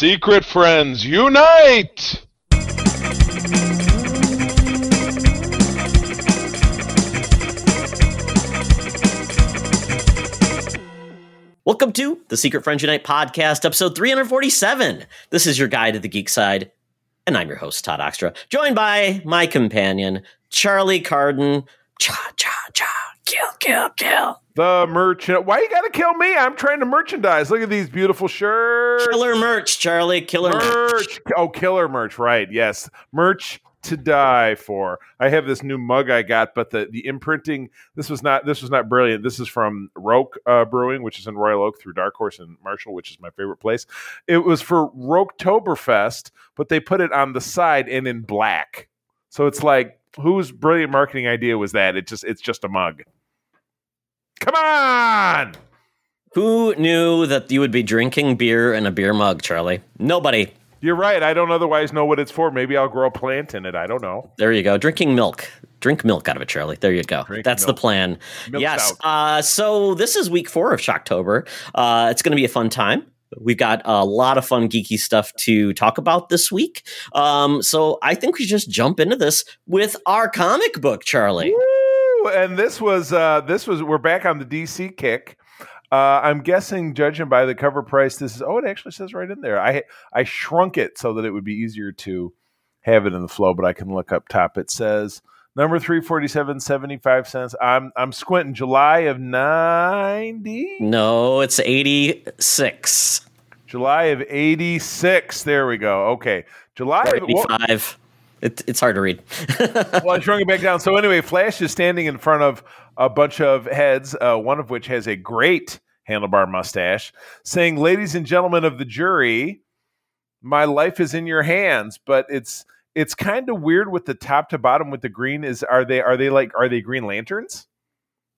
Secret friends, unite! Welcome to the Secret Friends Unite podcast, episode 347. This is your guide to the geek side, and I'm your host, Todd Oxtra, joined by my companion, Charlie Carden. Cha, cha, cha, kill, kill, kill. The merchant. Why you gotta kill me? I'm trying to merchandise. Look at these beautiful shirts. Killer merch, Charlie. Killer merch. merch. Oh, killer merch. Right. Yes. Merch to die for. I have this new mug I got, but the the imprinting. This was not. This was not brilliant. This is from Roak uh, Brewing, which is in Royal Oak through Dark Horse and Marshall, which is my favorite place. It was for Roaktoberfest, but they put it on the side and in black. So it's like, whose brilliant marketing idea was that? It just it's just a mug. Come on! Who knew that you would be drinking beer in a beer mug, Charlie? Nobody. You're right. I don't otherwise know what it's for. Maybe I'll grow a plant in it. I don't know. There you go. Drinking milk. Drink milk out of it, Charlie. There you go. Drink That's milk. the plan. Milk yes. Uh, so this is week four of Shocktober. Uh, it's going to be a fun time. We've got a lot of fun geeky stuff to talk about this week. Um, so I think we should just jump into this with our comic book, Charlie. Woo! And this was uh this was we're back on the DC kick. Uh, I'm guessing, judging by the cover price, this is. Oh, it actually says right in there. I I shrunk it so that it would be easier to have it in the flow, but I can look up top. It says number three forty seven seventy five cents. I'm I'm squinting. July of ninety. No, it's 86. July of eighty six. There we go. Okay, July. Or Of, well, 85. It, it's hard to read. well, I shrunk it back down. So anyway, Flash is standing in front of a bunch of heads, uh, one of which has a great handlebar mustache, saying, "Ladies and gentlemen of the jury, my life is in your hands." But it's it's kind of weird with the top to bottom with the green. Is are they are they like are they Green Lanterns?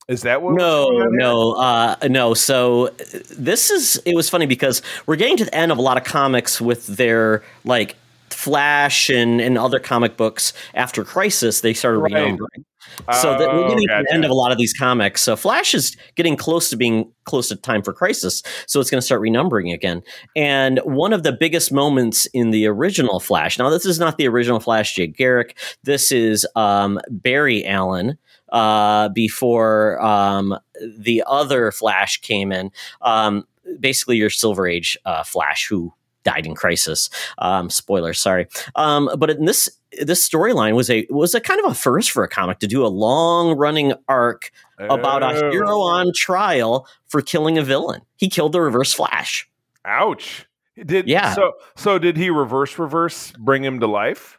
Is that what? No, no, uh, no. So uh, this is it was funny because we're getting to the end of a lot of comics with their like Flash and, and other comic books after Crisis. They started Right. renumbering. So that we're Oh, getting to the end of a lot of these comics. So Flash is getting close to being close to time for Crisis. So it's going to start renumbering again. And one of the biggest moments in the original Flash. Now this is not the original Flash, Jay Garrick. This is um, Barry Allen uh, before um, the other Flash came in. Um, basically, your Silver Age uh, Flash who died in Crisis. Um, spoilers, sorry. Um, but in this this storyline was a was a kind of a first for a comic to do a long running arc about a Oh. hero on trial for killing a villain. He killed the Reverse Flash. Ouch! Did Yeah. So so did he reverse reverse bring him to life?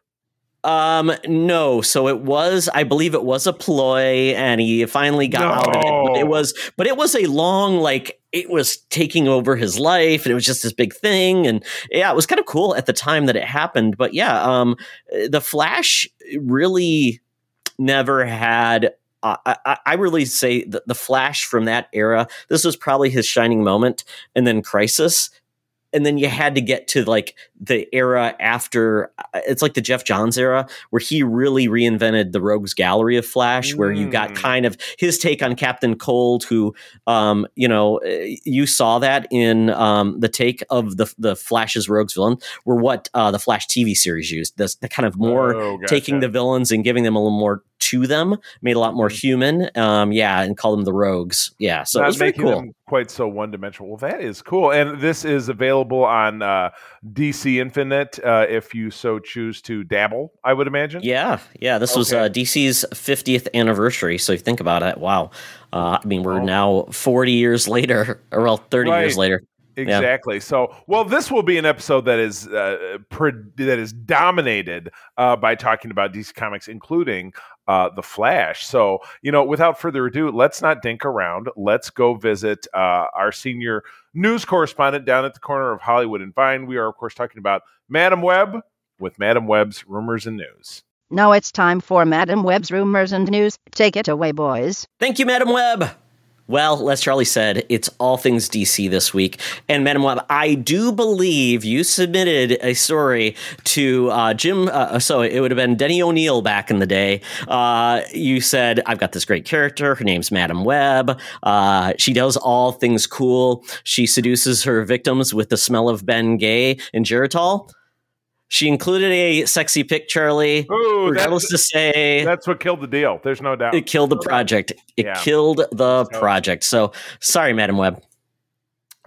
Um, no. So it was, I believe it was a ploy, and he finally got out of it. But it was, but it was a long, like it was taking over his life, and it was just this big thing. And yeah, it was kind of cool at the time that it happened. But yeah, um, the Flash really never had. Uh, I, I- I really say the, the Flash from that era. This was probably his shining moment, and then Crisis, and then you had to get to like the era after it's like the Geoff Johns era where he really reinvented the Rogues Gallery of Flash, where you got Mm. kind of his take on Captain Cold, who, um, you know, eh, you saw that in um, the take of the the Flash's Rogues villain, were what uh, the Flash TV series used. The, the kind of more Oh, gotcha. taking the villains and giving them a little more to them, made a lot more human. Um, yeah, and call them the Rogues. Yeah, so it was very making cool. them quite so one dimensional. Well, that is cool, and this is available on uh, DC Infinite uh, if you so choose to dabble. I would imagine. Yeah, yeah. This was uh, DC's 50th anniversary. So if you think about it, wow. Uh, I mean, we're Oh. now 40 years later, or well, 30 years later. Exactly. So, well, this will be an episode that is uh, pre- that is dominated uh, by talking about DC Comics, including uh, the Flash. So, you know, without further ado, let's not dink around. Let's go visit uh, our senior news correspondent down at the corner of Hollywood and Vine. We are, of course, talking about Madam Web with Madam Web's rumors and news. Now it's time for Madam Web's rumors and news. Take it away, boys. Thank you, Madam Webb. Well, as Charlie said, it's all things DC this week. And Madam Web, I do believe you submitted a story to uh, Jim. Uh, so it would have been Denny O'Neil back in the day. Uh, you said, I've got this great character. Her name's Madam Web. Uh, she does all things cool. She seduces her victims with the smell of Ben Gay and Geritol. She included a sexy pic, Charlie. Ooh, regardless to say, that's what killed the deal. There's no doubt. it killed the project. It Yeah. killed the So- project. So sorry, Madam Web.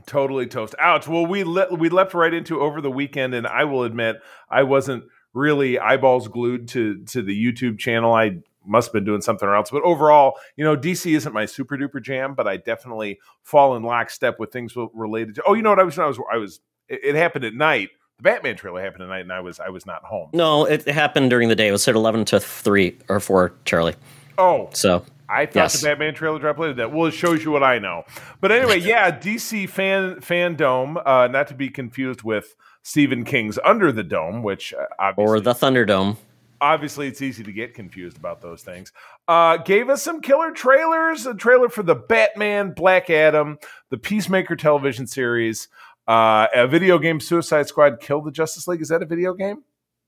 Totally toast. Ouch. Well, we le- we leapt right into over the weekend, and I will admit I wasn't really eyeballs glued to to the YouTube channel. I must have been doing something else. But overall, you know, DC isn't my super duper jam, but I definitely fall in lockstep with things related to. Oh, you know what? I was I was I was. It, it happened at night. The Batman trailer happened tonight, and I was I was not home. No, it happened during the day. It was at eleven to three or four, Charlie. Oh, So I thought Yes. the Batman trailer dropped later. That well, it shows you what I know. But anyway, yeah, DC fan fandom, uh, not to be confused with Stephen King's Under the Dome, which uh, obviously, or the Thunderdome. obviously it's easy to get confused about those things. Uh, gave us some killer trailers. A trailer for the Batman, Black Adam, the Peacemaker television series, uh, a video game, Suicide Squad, Kill the Justice League. Is that a video game?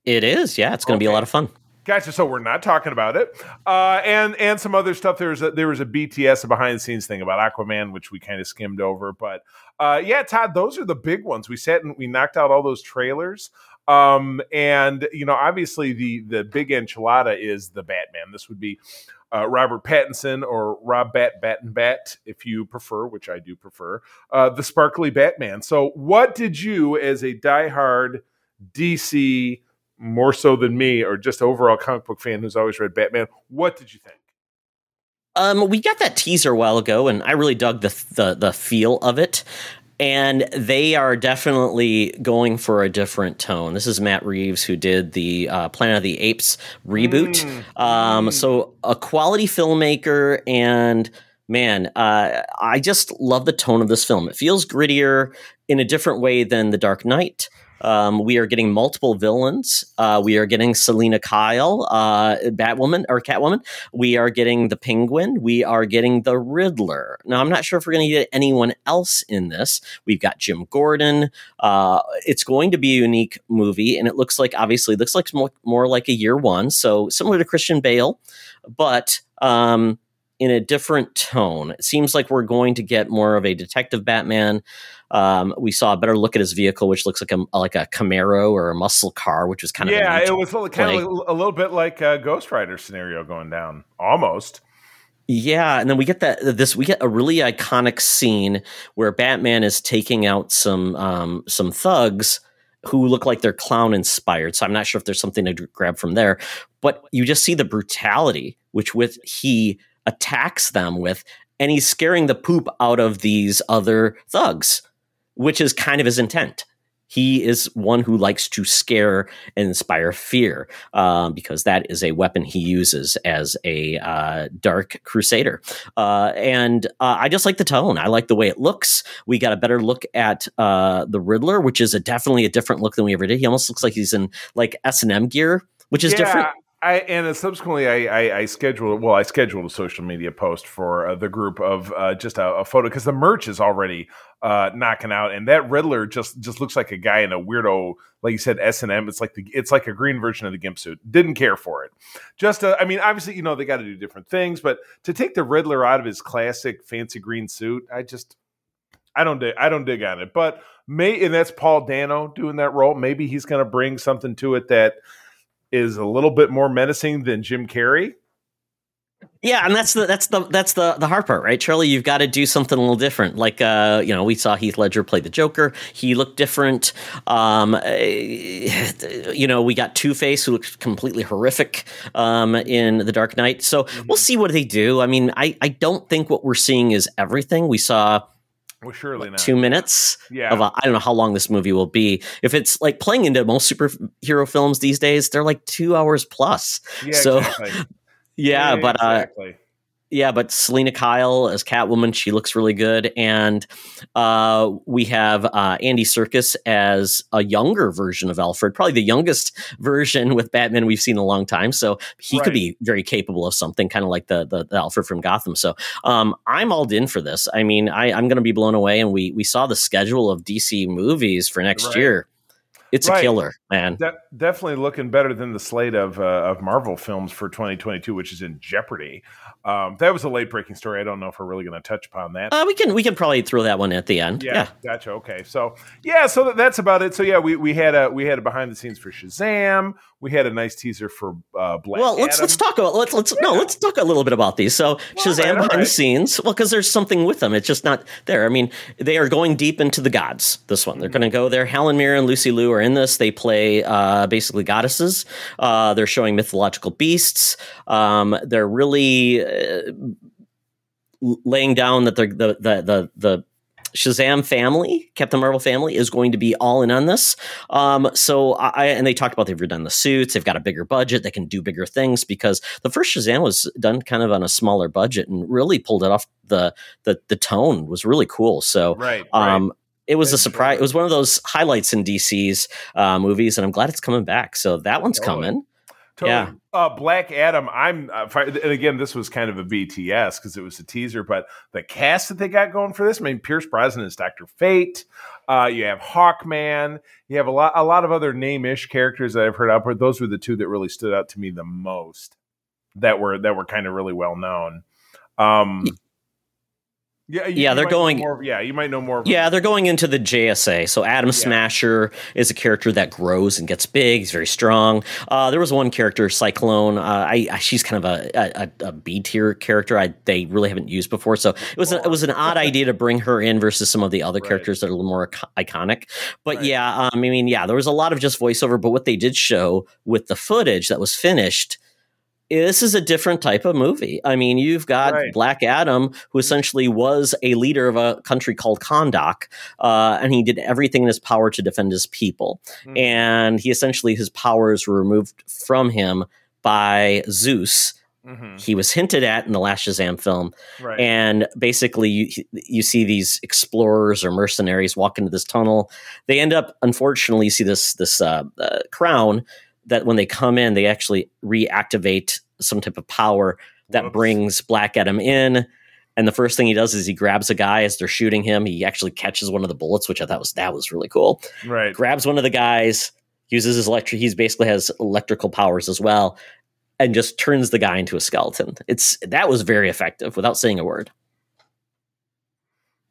It is, yeah. It's going to be a lot of fun. Gotcha. So we're not talking about it, uh, and and some other stuff. There was a, there was a BTS, a behind the scenes thing about Aquaman, which we kind of skimmed over. But uh, yeah, Todd, those are the big ones. We sat and we knocked out all those trailers. Um, and you know, obviously the the big enchilada is the Batman. This would be uh, Robert Pattinson or Rob Bat Batten Bat, if you prefer, which I do prefer, uh, the sparkly Batman. So, what did you, as a diehard DC, more so than me, or just overall comic book fan who's always read Batman, what did you think? Um, we got that teaser a while ago, and I really dug the the, the feel of it. And they are definitely going for a different tone. This is Matt Reeves who did the uh, Planet of the Apes reboot. Mm, Um, mm. so a quality filmmaker, and man, uh, I just love the tone of this film. It feels grittier in a different way than The Dark Knight. Um, we are getting multiple villains. Uh, we are getting Selina Kyle, uh, Batwoman or Catwoman. We are getting the Penguin. We are getting the Riddler. Now, I'm not sure if we're going to get anyone else in this. We've got Jim Gordon. Uh, it's going to be a unique movie, and it looks like obviously looks like more, more like a year one, so similar to Christian Bale, but um, in a different tone. It seems like we're going to get more of a detective Batman. Um, we saw a better look at his vehicle, which looks like a like a Camaro or a muscle car, which was kind of yeah, it was kind play. of a little bit like a Ghost Rider scenario going down, almost. Yeah, and then we get that this we get a really iconic scene where Batman is taking out some um, some thugs who look like they're clown inspired. So I'm not sure if there's something to grab from there, but you just see the brutality which with he attacks them with, and he's scaring the poop out of these other thugs, which is kind of his intent. He is one who likes to scare and inspire fear um, because that is a weapon he uses as a uh, dark crusader. Uh, and uh, I just like the tone. I like the way it looks. We got a better look at uh, the Riddler, which is a definitely a different look than we ever did. He almost looks like he's in like S and M gear, which is yeah, different. I and subsequently, I, I, I scheduled well, I scheduled a social media post for uh, the group of uh, just a, a photo because the merch is already uh, knocking out, and that Riddler just just looks like a guy in a weirdo, like you said, S and M. It's like the it's like a green version of the gimp suit. Didn't care for it. Just, uh, I mean, obviously, you know, they got to do different things, but to take the Riddler out of his classic fancy green suit, I just I don't dig, I don't dig on it. But may and that's Paul Dano doing that role. Maybe he's going to bring something to it that is a little bit more menacing than Jim Carrey. Yeah, and that's the that's the that's the the hard part, right, Charlie? You've got to do something a little different. Like, uh, you know, we saw Heath Ledger play the Joker; he looked different. Um, eh, you know, we got Two Face, who looks completely horrific um, in The Dark Knight. So we'll see what they do. I mean, I I don't think what we're seeing is everything. We saw Well, surely not. two minutes yeah, of a, I don't know how long this movie will be. If it's like playing into most superhero films these days, they're like two hours plus. yeah, so- exactly. Yeah, but uh, exactly. Yeah, but Selina Kyle as Catwoman, she looks really good, and uh, we have uh, Andy Serkis as a younger version of Alfred, probably the youngest version with Batman we've seen in a long time. So he Right. could be very capable of something, kind of like the, the the Alfred from Gotham. So um, I'm all in for this. I mean, I, I'm going to be blown away, and we we saw the schedule of DC movies for next Right. year. It's Right. a killer, man. De- definitely looking better than the slate of uh, of Marvel films for 2022, which is in jeopardy. Um, that was a late breaking story. I don't know if we're really going to touch upon that. Uh, we can we can probably throw that one at the end. yeah, yeah. gotcha. Okay, so yeah, so that, that's about it. So yeah, we, we had a we had a behind the scenes for Shazam. We had a nice teaser for uh, Black. Well, let's Adam. let's talk about let's let's no let's talk a little bit about these. So Shazam right, behind the right. scenes, well, because there's something with them. It's just not there. I mean, they are going deep into the gods. This one, they're going to go there. Helen Mirren and Lucy Liu are in this. They play uh, basically goddesses. Uh, they're showing mythological beasts. Um, they're really uh, laying down that the the the the, the Shazam family, Captain Marvel family, is going to be all in on this. Um, so I and they talked about they've redone the suits, they've got a bigger budget, they can do bigger things because the first Shazam was done kind of on a smaller budget and really pulled it off. The the the tone was really cool. So right, right. um, it was a surprise. enjoyed It was one of those highlights in DC's uh, movies, and I'm glad it's coming back. So that one's Totally. coming. Totally. Yeah. Uh, Black Adam. I'm uh, and again, this was kind of a BTS because it was a teaser, but the cast that they got going for this. I mean, Pierce Brosnan is Doctor Fate. Uh, you have Hawkman. You have a lot, a lot of other name-ish characters that I've heard of. But those were the two that really stood out to me the most. That were that were kind of really well known. Um, yeah, you- Yeah, they're going- More, yeah, you might know more. Yeah, they're going into the JSA. So Atom Smasher is a character that grows and gets big. He's very strong. Uh, there was one character, Cyclone. Uh, I, I she's kind of a, a, a B tier character. I they really haven't used before. So it was a, it was an odd idea to bring her in versus some of the other Right. characters that are a little more iconic. But Right. yeah, um, I mean, yeah, there was a lot of just voiceover. But what they did show with the footage that was finished. This is a different type of movie. I mean, you've got Right. Black Adam, who essentially was a leader of a country called Kahndaq, uh, and he did everything in his power to defend his people. Mhm. And he essentially, his powers were removed from him by Zeus. Mhm. He was hinted at in the last Shazam film. right. And basically, you, you see these explorers or mercenaries walk into this tunnel. They end up, unfortunately, you see this, this uh, uh, crown that when they come in, they actually reactivate some type of power that Whoops. brings Black Adam in. And the first thing he does is he grabs a guy as they're shooting him. He actually catches one of the bullets, which I thought was that was really cool. right. Grabs one of the guys, uses his electric. He's basically has electrical powers as well, and just turns the guy into a skeleton. It's that was very effective without saying a word.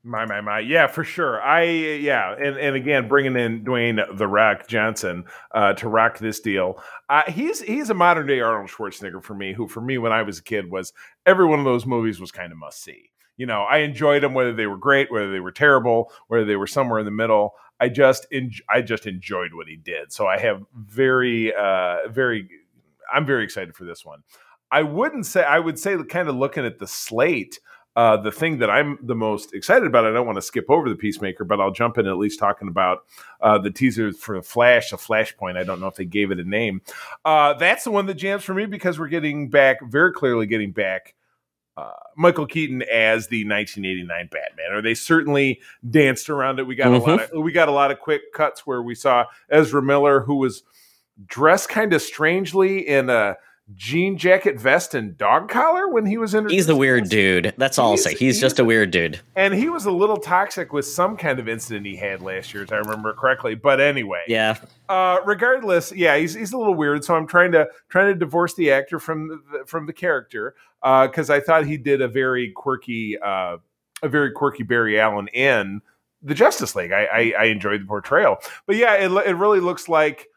My my my, yeah, for sure. I yeah, and and again, bringing in Dwayne the Rock Johnson uh, to rock this deal. Uh, he's he's a modern day Arnold Schwarzenegger for me. Who for me when I was a kid was every one of those movies was kind of must see. You know, I enjoyed them whether they were great, whether they were terrible, whether they were somewhere in the middle. I just en- I just enjoyed what he did. So I have very uh very I'm very excited for this one. I wouldn't say I would say kind of looking at the slate uh, the thing that I'm the most excited about, I don't want to skip over the Peacemaker, but I'll jump in at least talking about uh, the teaser for Flash, a Flashpoint. I don't know if they gave it a name. Uh, that's the one that jams for me because we're getting back, very clearly getting back uh, Michael Keaton as the 1989 Batman, or they certainly danced around it. We got a lot of we got a lot of quick cuts where we saw Ezra Miller, who was dressed kind of strangely in a jean jacket, vest, and dog collar when he was in. He's the weird dude. That's all I'll say. He's he's just a weird dude. And he was a little toxic with some kind of incident he had last year, if I remember correctly. But anyway, Yeah. uh, regardless, yeah, he's he's a little weird. So I'm trying to trying to divorce the actor from the, from the character because I thought he did a very quirky uh, a very quirky Barry Allen in the Justice League. I I, I enjoyed the portrayal, but yeah, it it really looks like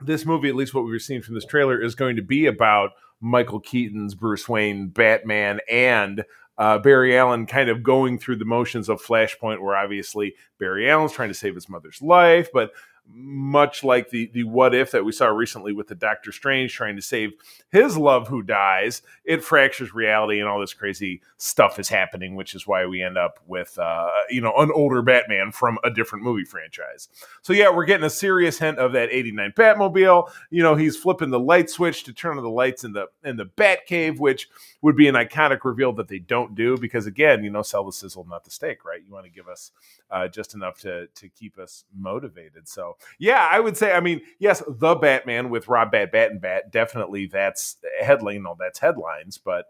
this movie, at least what we've seen from this trailer, is going to be about Michael Keaton's Bruce Wayne Batman and uh, Barry Allen kind of going through the motions of Flashpoint, where obviously Barry Allen's trying to save his mother's life, but much like the the what if that we saw recently with the Doctor Strange trying to save his love who dies. It fractures reality, and all this crazy stuff is happening, which is why we end up with uh, you know an older Batman from a different movie franchise. So yeah, we're getting a serious hint of that '89 Batmobile. You know, he's flipping the light switch to turn on the lights in the in the Batcave, which would be an iconic reveal that they don't do because again, you know, sell the sizzle, not the steak, right? You want to give us uh, just enough to to keep us motivated. So yeah, I would say, I mean, yes, the Batman with Rob Bat Bat and Bat, definitely that's headline. No, that's headlines, but.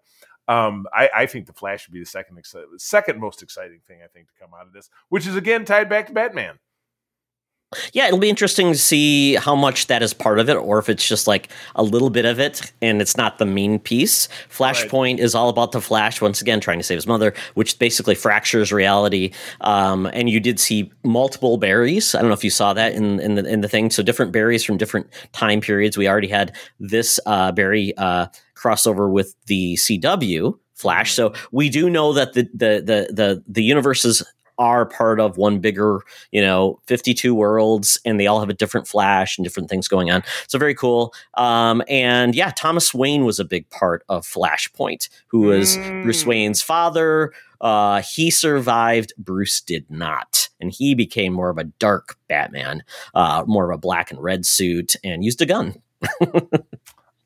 Um, I, I, think the Flash would be the second second most exciting thing I think to come out of this, which is again tied back to Batman. Yeah, it'll be interesting to see how much that is part of it, or if it's just like a little bit of it and it's not the main piece. Flashpoint right. is all about the Flash once again trying to save his mother, which basically fractures reality. Um, and you did see multiple Barrys. I don't know if you saw that in in the in the thing. So different Barrys from different time periods. We already had this uh, Barry uh, crossover with the CW. Flash. So we do know that the the the the, the universes are part of one bigger, you know, 52 worlds and they all have a different flash and different things going on. So very cool. Um, and yeah, Thomas Wayne was a big part of Flashpoint, who was mm. Bruce Wayne's father. Uh, he survived, Bruce did not. And he became more of a dark Batman, uh, more of a black and red suit, and used a gun.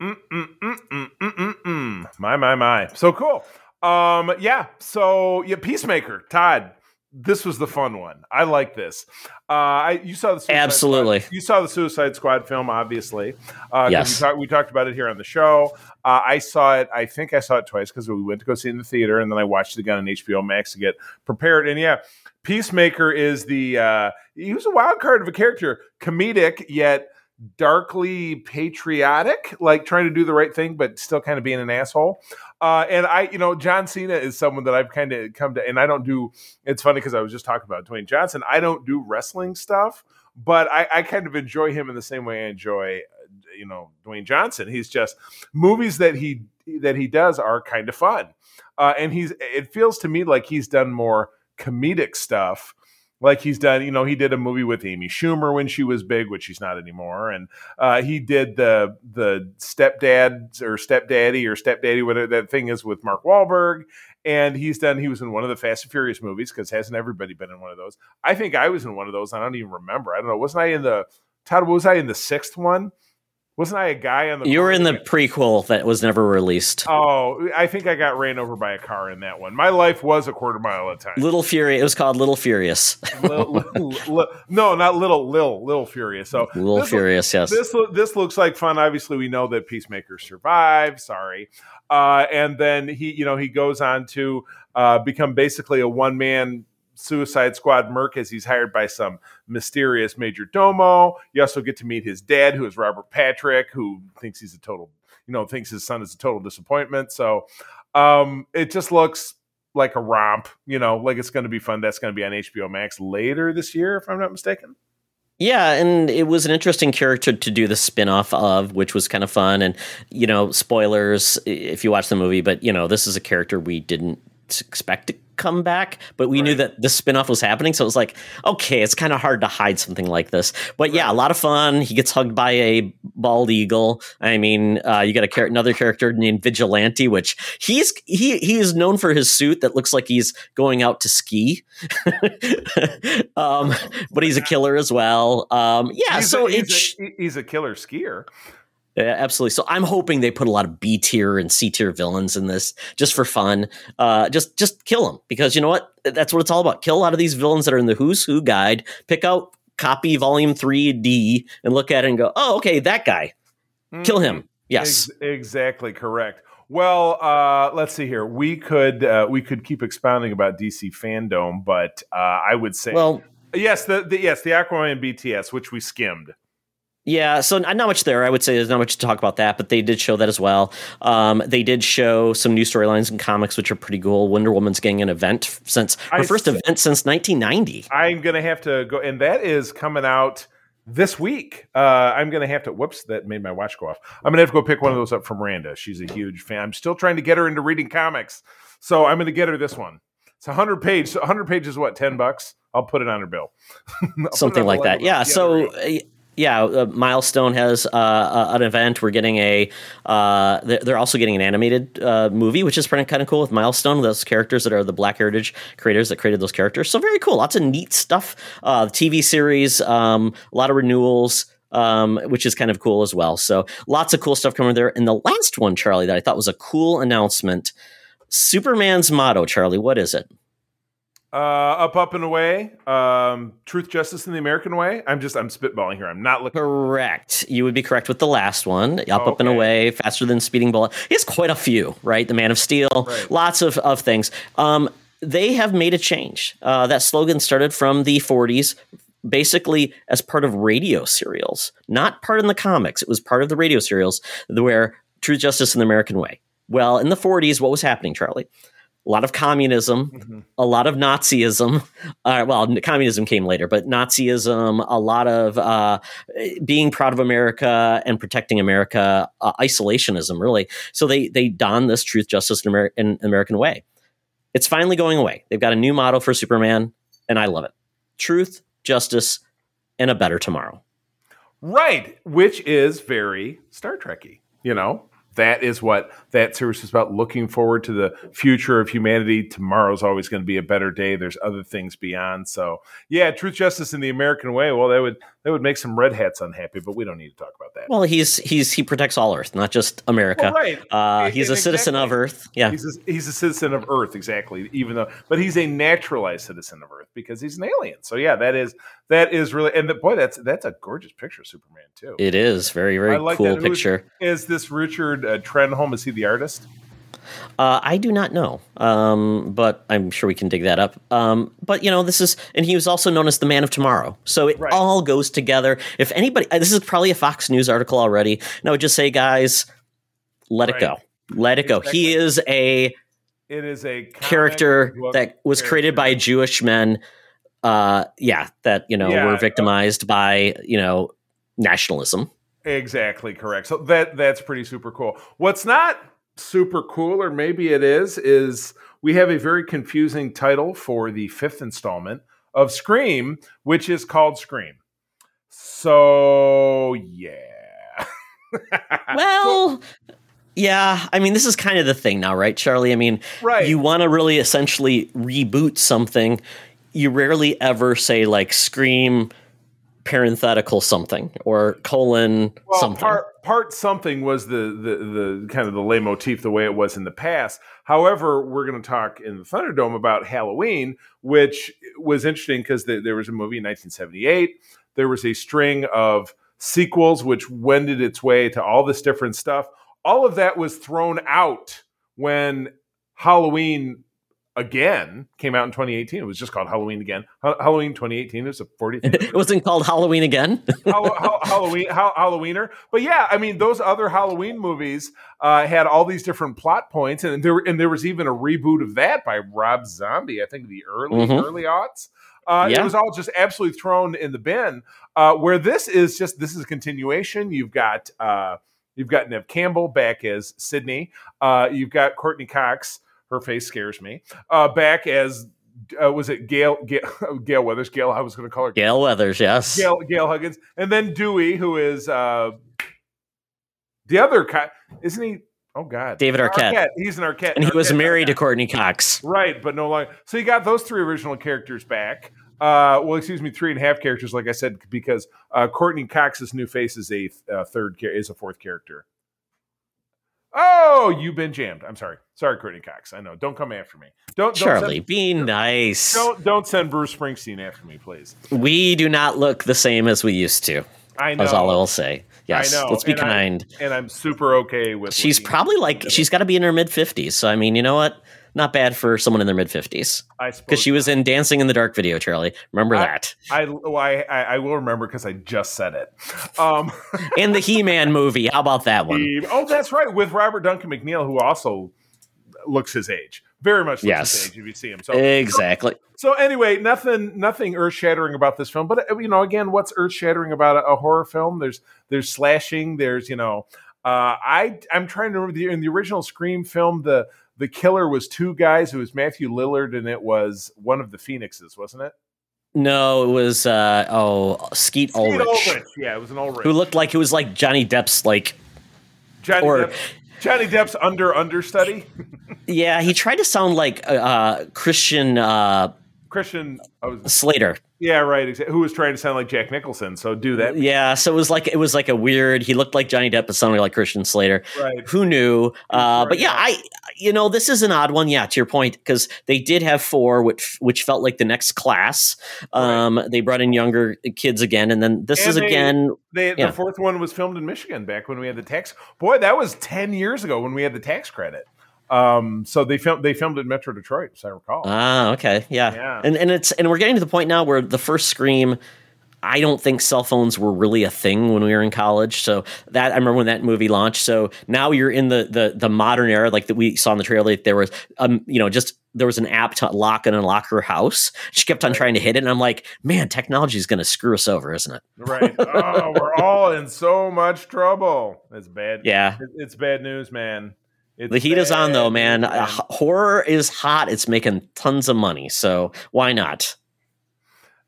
Mm, mm, mm, my, my, my. So cool. Um, yeah. So yeah, Peacemaker, Todd this was the fun one. I like this. Uh, I you saw the Suicide absolutely. Squad. You saw the Suicide Squad film, obviously. Uh, yes, we, talk, we, talked about it here on the show. Uh, I saw it. I think I saw it twice because we went to go see it in the theater, and then I watched it again on HBO Max to get prepared. And yeah, Peacemaker is the uh, he was a wild card of a character, comedic yet darkly patriotic, like trying to do the right thing, but still kind of being an asshole. Uh, and I, you know, John Cena is someone that I've kind of come to, and I don't do. It's funny because I was just talking about Dwayne Johnson. I don't do wrestling stuff, but I, I kind of enjoy him in the same way I enjoy, uh, you know, Dwayne Johnson. He's just movies that he that he does are kind of fun, uh, and he's. It feels to me like he's done more comedic stuff like he's done you know he did a movie with amy schumer when she was big which she's not anymore and uh, he did the the stepdad or stepdaddy or stepdaddy whatever that thing is with mark Wahlberg. and he's done he was in one of the fast and furious movies because hasn't everybody been in one of those i think i was in one of those i don't even remember i don't know wasn't i in the todd was i in the sixth one wasn't I a guy on the? You were in the prequel that was never released. Oh, I think I got ran over by a car in that one. My life was a quarter mile at a time. Little Furious. It was called Little Furious. little, no, not Little Lil Little Furious. So Little Furious. yes. This this looks like fun. Obviously, we know that Peacemaker survived. Sorry, uh, and then he, you know, he goes on to uh, become basically a one man Suicide Squad merc as he's hired by some mysterious major domo. You also get to meet his dad, who is Robert Patrick, who thinks he's a total, you know, thinks his son is a total disappointment. So um, it just looks like a romp, you know, like it's going to be fun. That's going to be on HBO Max later this year, if I'm not mistaken. Yeah, and it was an interesting character to do the spin-off of, which was kind of fun. And, you know, spoilers if you watch the movie, but, you know, this is a character we didn't expect to come back, but we right. knew that this spinoff was happening. So it was like, okay, it's kind of hard to hide something like this. But yeah, a lot of fun. He gets hugged by a bald eagle. I mean, uh, you got a char- another character named Vigilante, which he's he he is known for his suit that looks like he's going out to ski. um, but he's a killer as well. Um, yeah, he's so a, he's, a, he's a killer skier. Yeah, absolutely. So I'm hoping they put a lot of B tier and C tier villains in this just for fun. Uh, just just kill them because you know what? That's what it's all about. Kill a lot of these villains that are in the Who's Who guide. Pick out copy volume three D and look at it and go, oh, okay, that guy. Mm-hmm. Kill him. Yes, Ex- exactly correct. Well, uh, let's see here. We could uh, we could keep expounding about DC fandom, but uh, I would say, well, yes, the, the yes the Aquaman BTS, which we skimmed. Yeah, so not much there. I would say there's not much to talk about that, but they did show that as well. Um, they did show some new storylines and comics, which are pretty cool. Wonder Woman's getting an event since her I first event since 1990. I'm gonna have to go, and that is coming out this week. Uh, I'm gonna have to. Whoops, that made my watch go off. I'm gonna have to go pick one of those up from Randa. She's a huge fan. I'm still trying to get her into reading comics, so I'm gonna get her this one. It's hundred page. So hundred pages. What? Ten bucks. I'll put it on her bill. Something like that. Yeah. So. Yeah, uh, Milestone has uh, uh, an event. We're getting a. Uh, they're also getting an animated uh, movie, which is pretty kind of cool with Milestone. Those characters that are the Black Heritage creators that created those characters. So very cool. Lots of neat stuff. TV series. Um, a lot of renewals. Um, which is kind of cool as well. So lots of cool stuff coming there. And the last one, Charlie, that I thought was a cool announcement. Superman's motto, Charlie. What is it? Uh, up, up, and away. Um, truth, justice, in the American way. I'm just, I'm spitballing here. I'm not looking. Correct. You would be correct with the last one. Up, okay. up, and away. Faster than speeding bullet. He has quite a few, right? The Man of Steel. Right. Lots of of things. Um, they have made a change. Uh, that slogan started from the 40s, basically as part of radio serials, not part in the comics. It was part of the radio serials where truth, justice, and the American way. Well, in the 40s, what was happening, Charlie? A lot of communism, mm-hmm. a lot of Nazism. Uh, well, communism came later, but Nazism, a lot of uh, being proud of America and protecting America, uh, isolationism, really. So they they don this truth, justice, and Ameri- in American way. It's finally going away. They've got a new model for Superman, and I love it: truth, justice, and a better tomorrow. Right, which is very Star Trekky. You know, that is what that series is about. Looking forward to the future of humanity. Tomorrow's always going to be a better day. There's other things beyond. So yeah truth justice in the american way well that would that would make some red hats unhappy but we don't need to talk about that. Well he's he's he protects all earth not just america. Well, right. Uh, he's and a exactly. citizen of earth yeah. He's a, he's a citizen of earth exactly even though but he's a naturalized citizen of earth because he's an alien. So yeah that is that is really and the, boy that's that's a gorgeous picture of superman too. It is. Very very like cool picture. is this richard uh, trenholm is he the artist uh, I do not know, um, but I'm sure we can dig that up. Um, but you know, this is, and he was also known as the Man of Tomorrow, so it right. all goes together. If anybody, uh, this is probably a Fox News article already, and I would just say, guys, let right. it go, let it go. He is a, it is a character that was character. created by Jewish men. Uh, yeah, that you know yeah, were victimized uh, by you know nationalism. Exactly correct. So that that's pretty super cool. What's not super cool, or maybe it is, is we have a very confusing title for the fifth installment of Scream, which is called Scream. So, yeah. well, yeah, I mean, this is kind of the thing now, right, Charlie? I mean, right. you want to really essentially reboot something. You rarely ever say, like, Scream parenthetical something or colon well, something. Part, part something was the, the the kind of the leitmotif the way it was in the past. However, we're going to talk in the Thunderdome about Halloween, which was interesting because the, there was a movie in 1978. There was a string of sequels which wended its way to all this different stuff. All of that was thrown out when Halloween again came out in 2018. It was just called Halloween again. Halloween 2018 it was a 40th. it wasn't called Halloween again. Halloween Halloweener. But yeah, I mean those other Halloween movies uh, had all these different plot points and there and there was even a reboot of that by Rob Zombie, I think the early mm-hmm. early aughts. Uh, yeah. It was all just absolutely thrown in the bin. Uh, where this is just this is a continuation. You've got uh, you've got Neve Campbell back as Sidney. Uh, you've got Courteney Cox her face scares me. Uh, back as uh, was it Gail, Gail Gale Weathers? Gail, I was going to call her Gale Weathers. Yes, Gail Gale Huggins, and then Dewey, who is uh, the other guy, isn't he? Oh God, David Arquette. Arquette. He's an Arquette, and he Arquette, was married Arquette. to Courteney Cox. Right, but no longer. So you got those three original characters back. Uh, well, excuse me, three and a half characters, like I said, because uh, Courteney Cox's new face is a uh, third is a fourth character. Oh, you've been jammed. I'm sorry. Sorry, Courteney Cox. I know. Don't come after me. Don't, don't Charlie. Send, be nice. Don't don't send Bruce Springsteen after me, please. We do not look the same as we used to. I know. That's all I will say. Yes. I know. Let's be and kind. I, and I'm super okay with. She's probably like she's got to be in her mid fifties. So I mean, you know what? Not bad for someone in their mid fifties. Because she was in Dancing in the Dark video, Charlie. Remember I, that? I, well, I, I will remember because I just said it. Um, in the He Man movie, how about that one? oh, that's right, with Robert Duncan McNeill, who also looks his age. Very much yes. his age if you see him. So exactly. So, so anyway, nothing nothing earth shattering about this film, but you know, again, what's earth shattering about a, a horror film? There's there's slashing. There's you know, uh, I I'm trying to remember the, in the original Scream film the the killer was two guys. It was Matthew Lillard, and it was one of the Phoenixes, wasn't it? No, it was uh, oh Skeet, Skeet Ulrich, Ulrich. Yeah, it was an Ulrich. who looked like it was like Johnny Depp's like Johnny, or- Depp, Johnny Depp's under understudy. yeah he tried to sound like uh, uh, Christian uh, Christian, I was, Slater. yeah, right. exa- Who was trying to sound like Jack Nicholson? So do that. Yeah, so it was like it was like a weird. He looked like Johnny Depp, but sounded like Christian Slater. Right. Who knew? Uh, but yeah, I you know this is an odd one. Yeah, to your point, because they did have four, which which felt like the next class. Um, They brought in younger kids again, and then this And is they- again. They, Yeah. The fourth one was filmed in Michigan back when we had the tax. Boy, that was ten years ago when we had the tax credit. Um, so they filmed they filmed in Metro Detroit, as I recall. Ah, okay, yeah. Yeah. and and it's and we're getting to the point now where the first Scream. I don't think cell phones were really a thing when we were in college. So that I remember when that movie launched. So now you're in the the the modern era, like that we saw in the trailer. Like there was um, you know, just there was an app to lock and unlock her house. She kept on trying to hit it, and I'm like, man, technology is going to screw us over, isn't it? right. Oh, we're all in so much trouble. It's bad. Yeah. It's bad news, man. It's The heat is on, though, man. Uh, horror is hot. It's making tons of money. So why not?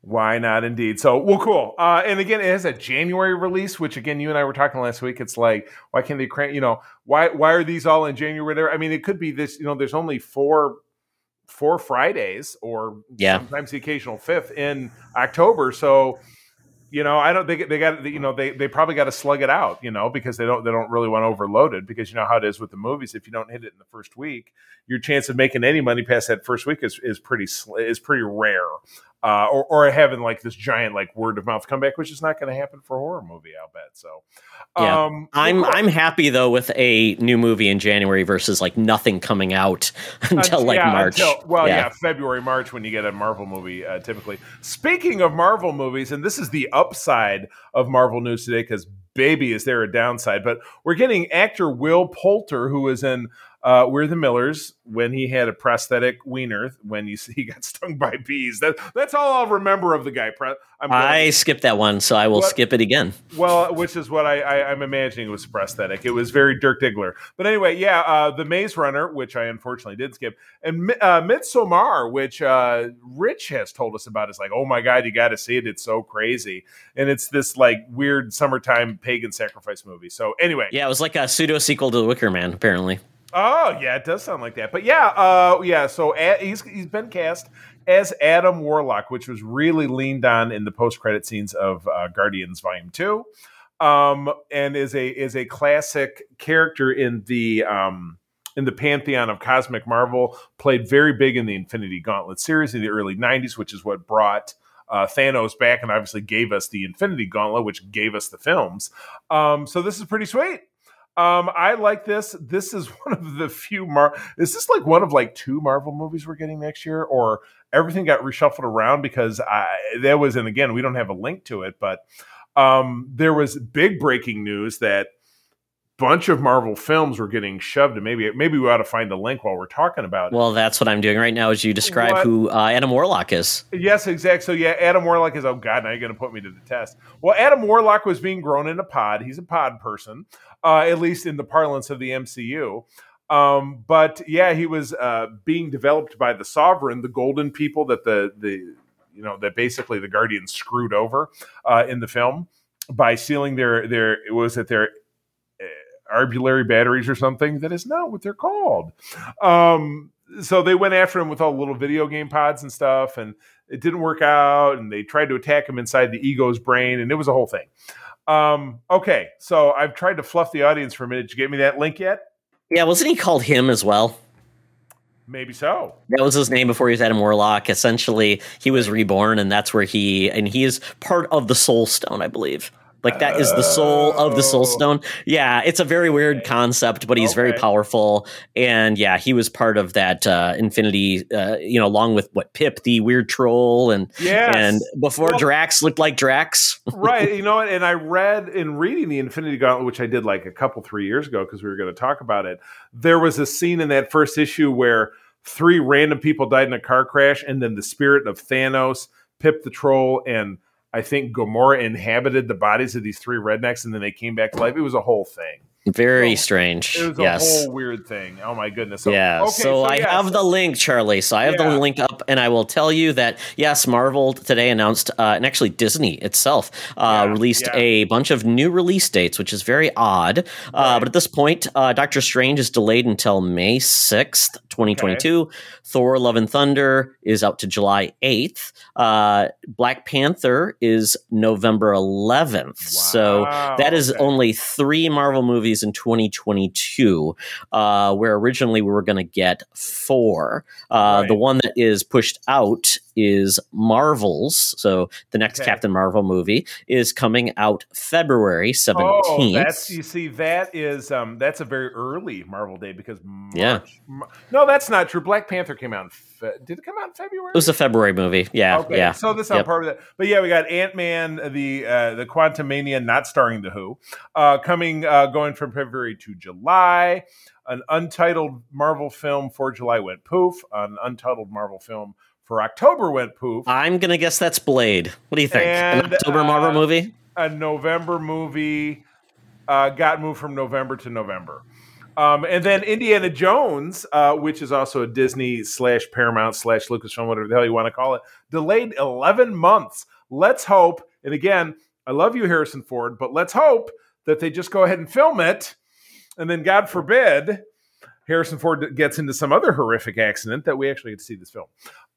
Why not? Indeed. So, well, cool. Uh, and again, it has a January release, which again, you and I were talking last week. It's like, why can't they crank? You know, why why are these all in January? There, I mean, it could be this. You know, there's only four four Fridays, or Yeah. sometimes the occasional fifth in October. So, you know, I don't think they got. You know, they they probably got to slug it out. You know, because they don't they don't really want to overload it. Because you know how it is with the movies. If you don't hit it in the first week, your chance of making any money past that first week is is pretty is pretty rare uh, or, or having like this giant like word of mouth comeback, which is not going to happen for a horror movie, I'll bet. So, Yeah. um, I'm. I'm happy though with a new movie in January versus like nothing coming out until Uh, like yeah, March. until- well, yeah. Yeah. February, March when you get a Marvel movie, uh, typically. Speaking of Marvel movies, and this is the upside of Marvel news today, because baby, is there a downside? But we're getting actor Will Poulter, who is in. Uh, We're the Millers when he had a prosthetic wiener when you see he got stung by bees. That that's all I'll remember of the guy. I'm I skipped that one, so I will What- skip it again. Well, which is what I, I, I'm imagining was prosthetic. It was very Dirk Diggler. But anyway, yeah, uh, the Maze Runner, which I unfortunately did skip, and uh, Midsommar, which uh, Rich has told us about, is like, oh my god, you got to see it. It's so crazy, and it's this like weird summertime pagan sacrifice movie. So anyway, Yeah, it was like a pseudo sequel to The Wicker Man, apparently. Oh yeah, it does sound like that. But yeah, uh, yeah. So he's he's been cast as Adam Warlock, which was really leaned on in the post credit scenes of uh, Guardians Volume Two, um, and is a is a classic character in the um, in the pantheon of cosmic Marvel. Played very big in the Infinity Gauntlet series in the early '90s, which is what brought. Uh, Thanos back and obviously gave us the Infinity Gauntlet, which gave us the films. Um, so this is pretty sweet. Um, I like this. This is one of the few Mar. Is this like one of like two Marvel movies we're getting next year, or everything got reshuffled around because I there was, and again, we don't have a link to it, but um, there was big breaking news that bunch of Marvel films were getting shoved, and maybe maybe we ought to find a link while we're talking about it. Well, that's what I'm doing right now. As you describe What? who uh, Adam Warlock is. Yes, exact. So yeah, Adam Warlock is. Oh God, now you're going to put me to the test. Well, Adam Warlock was being grown in a pod. He's a pod person, uh, at least in the parlance of the MCU. Um, but yeah, he was uh, being developed by the Sovereign, the Golden people that the the you know that basically the Guardians screwed over uh, in the film by sealing their their it was it their uh, arbulary batteries or something. That is not what they're called. Um, so they went after him with all the little video game pods and stuff, and it didn't work out. And they tried to attack him inside the ego's brain, and it was a whole thing. Um, okay, so I've tried to fluff the audience for a minute. Did you get me that link yet? Yeah, wasn't he called him as well? Maybe so. That was his name before he was Adam Warlock. Essentially, he was reborn, and that's where he and he is part of the Soul Stone, I believe. Like that is the soul of the Soul Oh. Stone. Yeah, it's a very weird concept, but he's very powerful. And yeah, he was part of that uh, Infinity. Uh, you know, along with what Pip, the weird troll, and Yes. and before Well- Drax looked like Drax. right. You know, what? and I read in reading the Infinity Gauntlet, which I did like a couple, three years ago because we were going to talk about it. There was a scene in that first issue where three random people died in a car crash, and then the spirit of Thanos, Pip the Troll, and I think Gamora inhabited the bodies of these three rednecks, and then they came back to life. It was a whole thing. Very Well, strange. It was a yes. whole weird thing. Oh my goodness. yeah. Okay, so, I yeah, have the link, Charlie. So I have Yeah. the link up, and I will tell you that yes, Marvel today announced, uh, and actually Disney itself uh, Yeah, released a bunch of new release dates, which is very odd. Uh, Right. but at this point, uh, Doctor Strange is delayed until May sixth, twenty twenty two. Thor: Love and Thunder is out to July eighth. Uh, Black Panther is November eleventh. So that is okay. only three Marvel movies in 2022, uh, where originally we were going to get four. Uh, Right. The one that is pushed out is Marvel's. So the next Okay. Captain Marvel movie is coming out February 17th. Oh, that's you see, that is um, that's a very early Marvel day because March, Yeah. Mar- no, that's not true. Black Panther came out. In fe- did it come out in February? it was a February movie. Yeah. Okay, Yeah. so this is Yep. part of that. But yeah, we got Ant Man, the uh, the Quantum Mania, not starring the Who, uh, coming uh, going from February to July. An untitled Marvel film for July went poof. An untitled Marvel film for October went poof. I'm going to guess that's Blade. What do you think? An And, October Marvel uh, movie? a November movie uh, got moved from November to November. Um, and then Indiana Jones, uh, which is also a Disney slash Paramount slash Lucasfilm, whatever the hell you want to call it, delayed 11 months. Let's hope, and again, I love you, Harrison Ford, but let's hope that they just go ahead and film it. And then, God forbid, Harrison Ford gets into some other horrific accident that we actually get to see this film.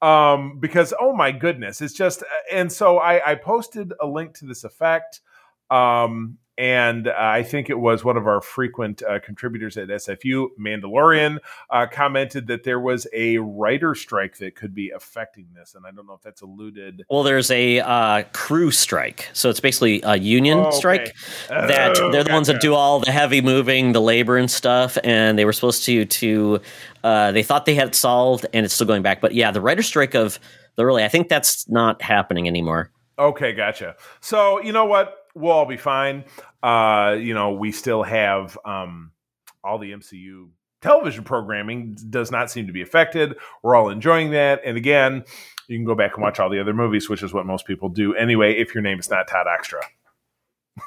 Um, because, oh my goodness, it's just, and so I, I posted a link to this effect. Um, and uh, I think it was one of our frequent uh, contributors at SFU, Mandalorian, uh, commented that there was a writer strike that could be affecting this. And I don't know if that's alluded. Well, there's a uh, crew strike. So it's basically a union Oh, okay. strike. that Oh, they're the ones that do all the heavy moving, the labor and stuff, and they were supposed to to uh, they thought they had it solved, and it's still going back. But yeah, the writer strike of the really, I think that's not happening anymore. Okay, gotcha. So you know what? We'll all be fine. Uh, you know, we still have um, all the MCU television programming does not seem to be affected. We're all enjoying that. And again, you can go back and watch all the other movies, which is what most people do anyway. If your name is not Todd Extra.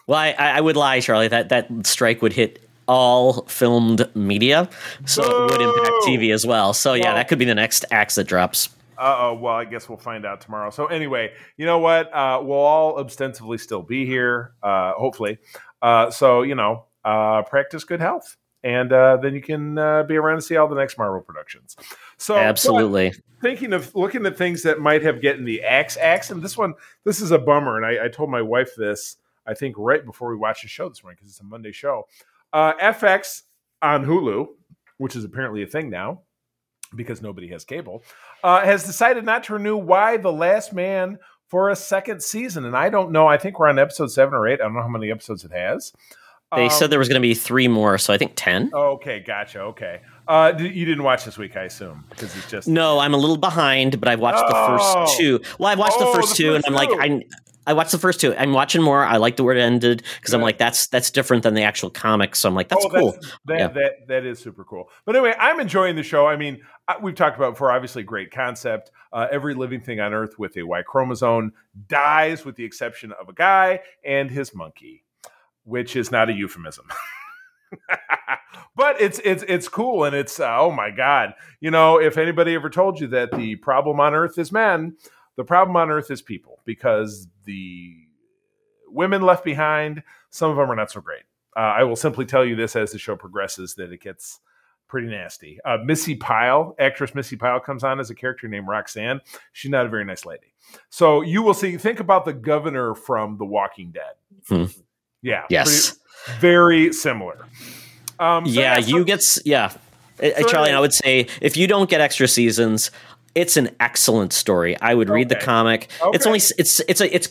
Well, I, I would lie, Charlie. That that strike would hit all filmed media, so it would impact TV as well. So yeah, Well- that could be the next axe that drops. Uh oh. Well, I guess we'll find out tomorrow. So anyway, you know what? Uh, we'll all ostensibly still be here, uh, hopefully. Uh, so you know, uh, practice good health, and uh, then you can uh, be around to see all the next Marvel productions. So Absolutely. thinking of looking at things that might have gotten the axe axe, and this one, this is a bummer. And I, I told my wife this, I think, right before we watched the show this morning because it's a Monday show. Uh, FX on Hulu, which is apparently a thing now because nobody has cable, uh, has decided not to renew Y: The Last Man for a second season. And I don't know. I think we're on episode seven or eight. I don't know how many episodes it has. They Um, said there was going to be three more, so I think ten. Okay, gotcha. Okay, uh, d- you didn't watch this week, I assume, because it's just No, I'm a little behind, but I've watched the Oh. first two. Well, I've watched Oh, the first the two, first and I'm two. like, I I watched the first two. I'm watching more. I like the word ended because I'm like, that's that's different than the actual comic. So I'm like, that's Oh, cool. that, Yeah. that that is super cool. But anyway, I'm enjoying the show. I mean, we've talked about it before. Obviously, great concept. Uh, every living thing on Earth with a Y chromosome dies, with the exception of a guy and his monkey, which is not a euphemism. but it's it's it's cool and it's uh, oh my god you know if anybody ever told you that the problem on earth is men the problem on earth is people because the women left behind some of them are not so great uh, i will simply tell you this as the show progresses that it gets pretty nasty uh, missy pyle actress missy pyle comes on as a character named roxanne she's not a very nice lady so you will see think about the governor from the walking dead Hmm. yeah Yes. pretty- very similar um, so yeah, so- you get yeah, So Charlie. I would say if you don't get extra seasons. It's an excellent story. I would read the Okay. comic. It's only it's it's a it's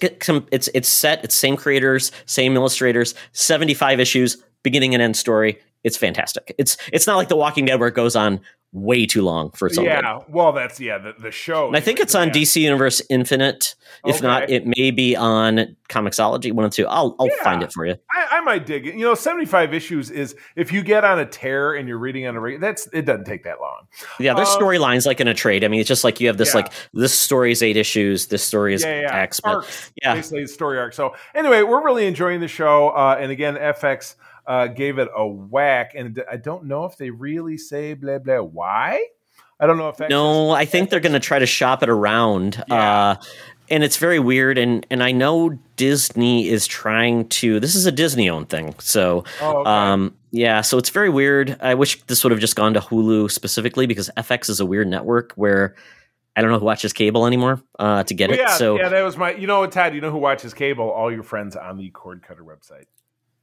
it's it's set. It's same creators, same illustrators. Seventy five issues, beginning and end story. It's fantastic. It's it's not like The Walking Dead where it goes on way too long for own yeah well that's yeah the, the show And I think it's on Yeah. DC Universe Infinite. If not, it may be on Comixology. One the two. I'll I'll Yeah. find it for you. I, I might dig it. You know, 75 issues is if you get on a tear and you're reading on a reg- that's it doesn't take that long. Yeah, there's Um, storylines like in a trade. I mean, it's just like you have this Yeah. like this story is eight issues, this story is yeah, yeah. X. But Arcs, yeah. basically the story arc. So anyway, we're really enjoying the show. Uh, and again, FX uh, gave it a whack, and I don't know if they really say blah blah why. I don't know if that. No, I think they're going to try to shop it around. Yeah. Uh, and it's very weird and and I know Disney is trying to this is a Disney owned thing. So Oh, okay. um yeah, so it's very weird. I wish this would have just gone to Hulu specifically because FX is a weird network where I don't know who watches cable anymore uh, to get Well, it. yeah, so yeah, that was my. You know, Todd. You know who watches cable? All your friends on the Cord Cutter website.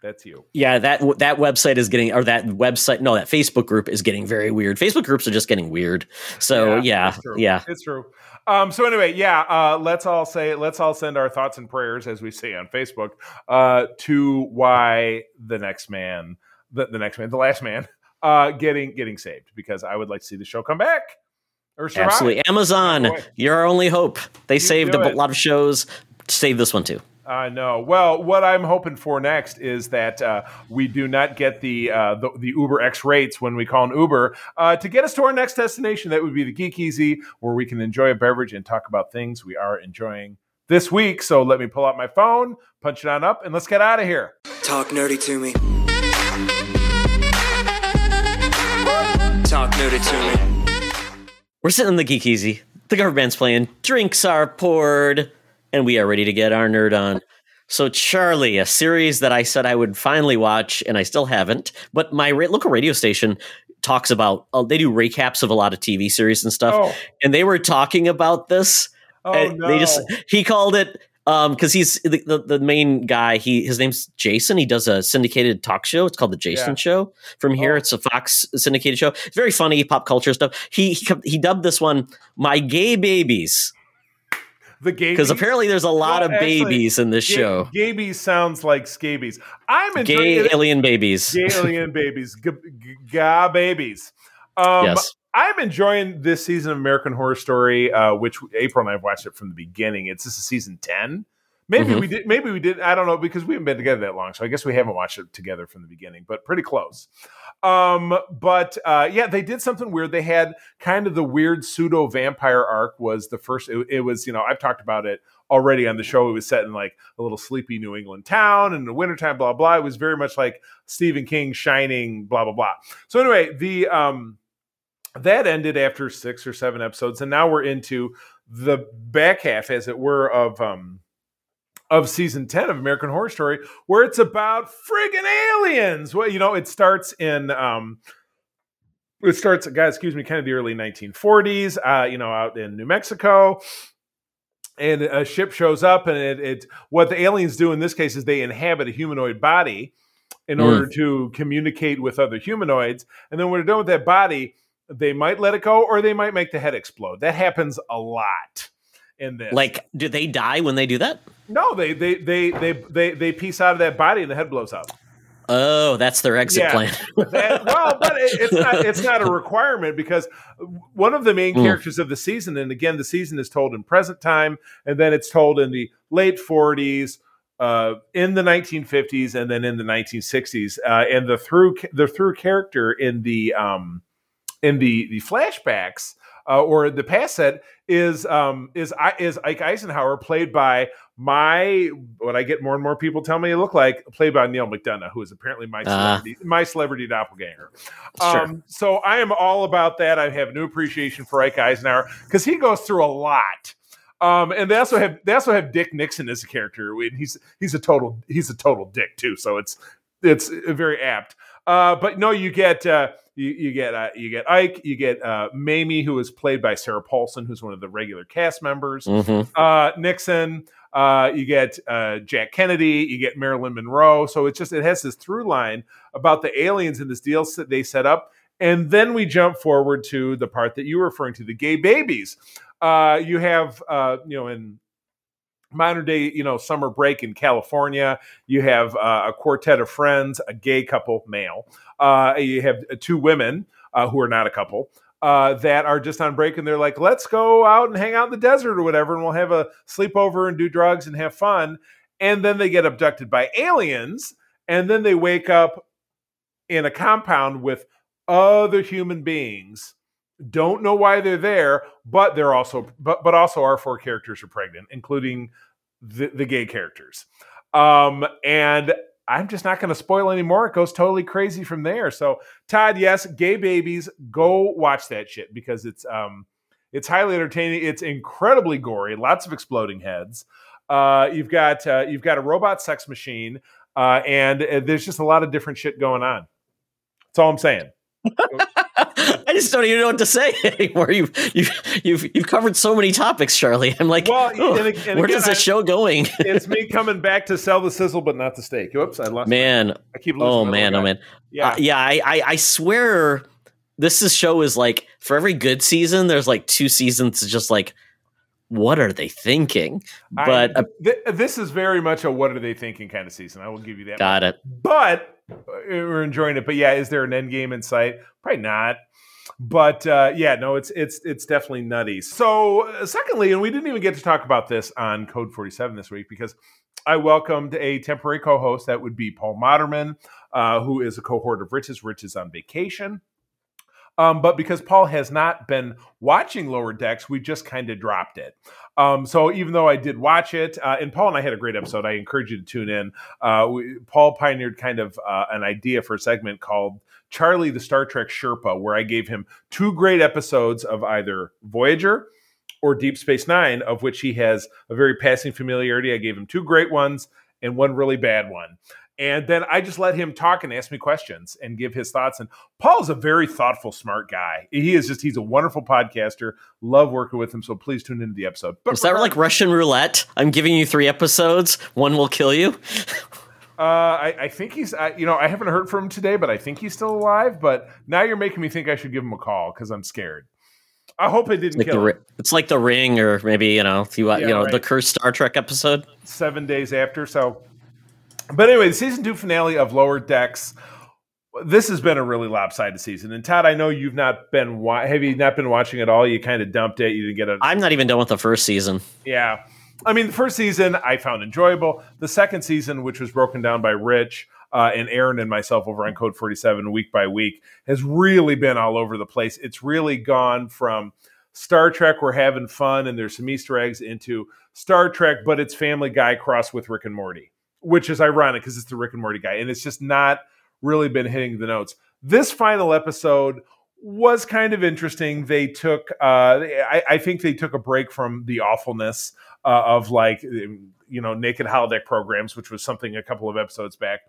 That's you. Yeah, that that website is getting, or that website, no, that Facebook group is getting very weird. Facebook groups are just getting weird. So yeah, it's true. yeah, it's true. Um, so anyway, yeah, uh, let's all say, let's all send our thoughts and prayers, as we say on Facebook, uh, to why the next man, the, the next man, the last man, uh, getting getting saved, because I would like to see the show come back absolutely. Amazon, you're our only hope. They saved a it. lot of shows. Save this one too. I know. Well, what I'm hoping for next is that uh, we do not get the, uh, the the Uber X rates when we call an Uber uh, to get us to our next destination. That would be the Geek Easy, where we can enjoy a beverage and talk about things we are enjoying this week. So let me pull out my phone, punch it on up, and let's get out of here. Talk nerdy to me. Talk nerdy to me. We're sitting in the Geek Easy. The cover band's playing. Drinks are poured, and we are ready to get our nerd on. So, Charlie, a series that I said I would finally watch, and I still haven't. But my ra- local radio station talks about. Uh, they do recaps of a lot of TV series and stuff, Oh, and they were talking about this. oh and no! They just he called it um because he's the, the the main guy. He his name's Jason. He does a syndicated talk show. It's called the Jason Yeah. Show. From here, Oh. it's a Fox syndicated show. It's very funny pop culture stuff. He he, he dubbed this one "My Gay Babies" the gay because apparently there's a lot Well, of actually, babies in this show. Gabies sounds like scabies. I'm enjoying Gay it. alien babies. Gay alien babies, G- g- ga babies. Um, yes. I'm enjoying this season of American Horror Story, uh, which April and I have watched it from the beginning. It's this is season ten. Maybe Mhm. we did. Maybe we did. I don't know because we haven't been together that long, so I guess we haven't watched it together from the beginning, but pretty close. Um, but uh, yeah, they did something weird. They had kind of the weird pseudo vampire arc. Was the first? It, it was you know I've talked about it already on the show. It was set in like a little sleepy New England town in the wintertime. Blah blah. It was very much like Stephen King Shining. Blah blah blah. So anyway, the um that ended after six or seven episodes, and now we're into the back half, as it were, of um of season 10 of American Horror Story, where it's about friggin' aliens. Well, you know, it starts in um it starts, guys, excuse me, kind of the early 1940s, uh, you know, out in New Mexico. And a ship shows up, and it, it what the aliens do in this case is they inhabit a humanoid body in Mm. order to communicate with other humanoids. And then when they're done with that body, they might let it go or they might make the head explode. That happens a lot in this. Like, do they die when they do that? no, they they they they they they piece out of that body and the head blows up. Oh, that's their exit Yeah. plan. That- well, but it, it's not it's not a requirement because one of the main Mm. characters of the season, and again, the season is told in present time, and then it's told in the late 40s, uh, in the 1950s, and then in the 1960s. Uh, and the through the through character in the um, in the the flashbacks uh, or the past set is um, is I is Ike Eisenhower played by my what I get more and more people tell me he look like played by Neal McDonough, who is apparently my Ah. celebrity, my celebrity doppelganger. Sure. Um, so I am all about that. I have new appreciation for Ike Eisenhower because he goes through a lot. Um, and they also have they also have Dick Nixon as a character. and He's he's a total he's a total dick too. So it's it's very apt. Uh, but no, you get uh, you, you get uh, you get Ike, you get uh, Mamie, who is played by Sarah Paulson, who's one of the regular cast members. Mhm. Uh, Nixon, uh, you get uh, Jack Kennedy, you get Marilyn Monroe. So it's just it has this through line about the aliens in this deal that they set up, and then we jump forward to the part that you were referring to, the gay babies. Uh, you have uh, you know in modern day you know summer break in California, you have uh, a quartet of friends, a gay couple, male. Uh, you have two women uh, who are not a couple uh, that are just on break and they're like, let's go out and hang out in the desert or whatever, and we'll have a sleepover and do drugs and have fun. And then they get abducted by aliens, and then they wake up in a compound with other human beings. Don't know why they're there, but they're also but but also our four characters are pregnant, including the, the gay characters. Um, and I'm just not going to spoil anymore. It goes totally crazy from there. So, Todd, yes, gay babies, go watch that shit because it's um, it's highly entertaining. It's incredibly gory, lots of exploding heads. Uh, you've got uh, you've got a robot sex machine, uh, and uh, there's just a lot of different shit going on. That's all I'm saying. I just don't even know what to say anymore. You've you've you've, you've covered so many topics, Charlie. I'm like, Well, oh, and and where again, does the I- show going? it's me coming back to sell the sizzle, but not the steak. Whoops, I lost. man, I keep losing. oh my man, oh man. Yeah, Uh, yeah, I, I I swear this is show is like for every good season, there's like two seasons just like what are they thinking? But uh, th- this is very much a what are they thinking kind of season. I will give you that. got it. but uh, we're enjoying it. But yeah, is there an end game in sight? Probably not. But uh, yeah, no, it's it's it's definitely nutty. So, uh, secondly, and we didn't even get to talk about this on Code Forty Seven this week because I welcomed a temporary co-host. That would be Paul Moderman, uh, who is a cohort of Riches. Rich is on vacation. Um, but because Paul has not been watching Lower Decks, we just kind of dropped it. Um, so even though I did watch it, uh, and Paul and I had a great episode, I encourage you to tune in. Uh, we, Paul pioneered kind of uh, an idea for a segment called Charlie the Star Trek Sherpa, where I gave him two great episodes of either Voyager or Deep Space Nine, of which he has a very passing familiarity. I gave him two great ones and one really bad one. And then I just let him talk and ask me questions and give his thoughts. And Paul's a very thoughtful, smart guy. He is just, he's a wonderful podcaster. Love working with him. So please tune into the episode. But Is that like Russian roulette? I'm giving you three episodes. One will kill you. Uh, I, I think he's, I, you know, I haven't heard from him today, but I think he's still alive. But now you're making me think I should give him a call because I'm scared. I hope I didn't Like kill ri- him. it's like the ring, or maybe you know, if you, Yeah, you know, right. the cursed Star Trek episode. seven days after. So, but anyway, the season two finale of Lower Decks. This has been a really lopsided season. And Todd, I know you've not been wa- have you not been watching at all? You kind of dumped it. You didn't get it. a I'm not even done with the first season. yeah. I mean, the first season I found enjoyable. The second season, which was broken down by Rich uh, and Aaron and myself over on Code 47 week by week, has really been all over the place. It's really gone from Star Trek, we're having fun and there's some Easter eggs, into Star Trek, but it's Family Guy crossed with Rick and Morty, which is ironic because it's the Rick and Morty guy. And it's just not really been hitting the notes. This final episode was kind of interesting. They took, uh, I, I think they took a break from the awfulness uh, of like, you know, naked holodeck programs, which was something a couple of episodes back,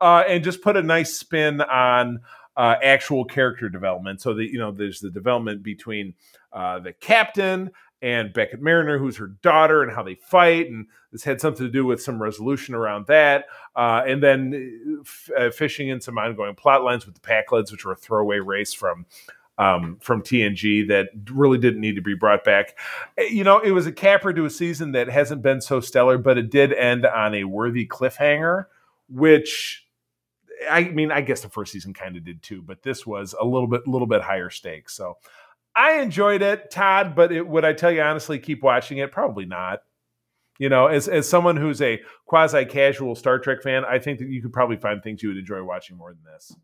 uh, and just put a nice spin on uh, actual character development. So that you know, there's the development between uh, the captain and Beckett Mariner, who's her daughter, and how they fight, and this had something to do with some resolution around that, uh, and then f- uh, fishing in some ongoing plot lines with the Pakleds, which were a throwaway race from um, from TNG that really didn't need to be brought back. Eh, You know, it was a capper to a season that hasn't been so stellar, but it did end on a worthy cliffhanger, which I mean, I guess the first season kind of did too, but this was a little bit, little bit higher stakes. So I enjoyed it, Todd. But it, would I tell you honestly, keep watching it? Probably not. You know, as as someone who's a quasi casual Star Trek fan, I think that you could probably find things you would enjoy watching more than this.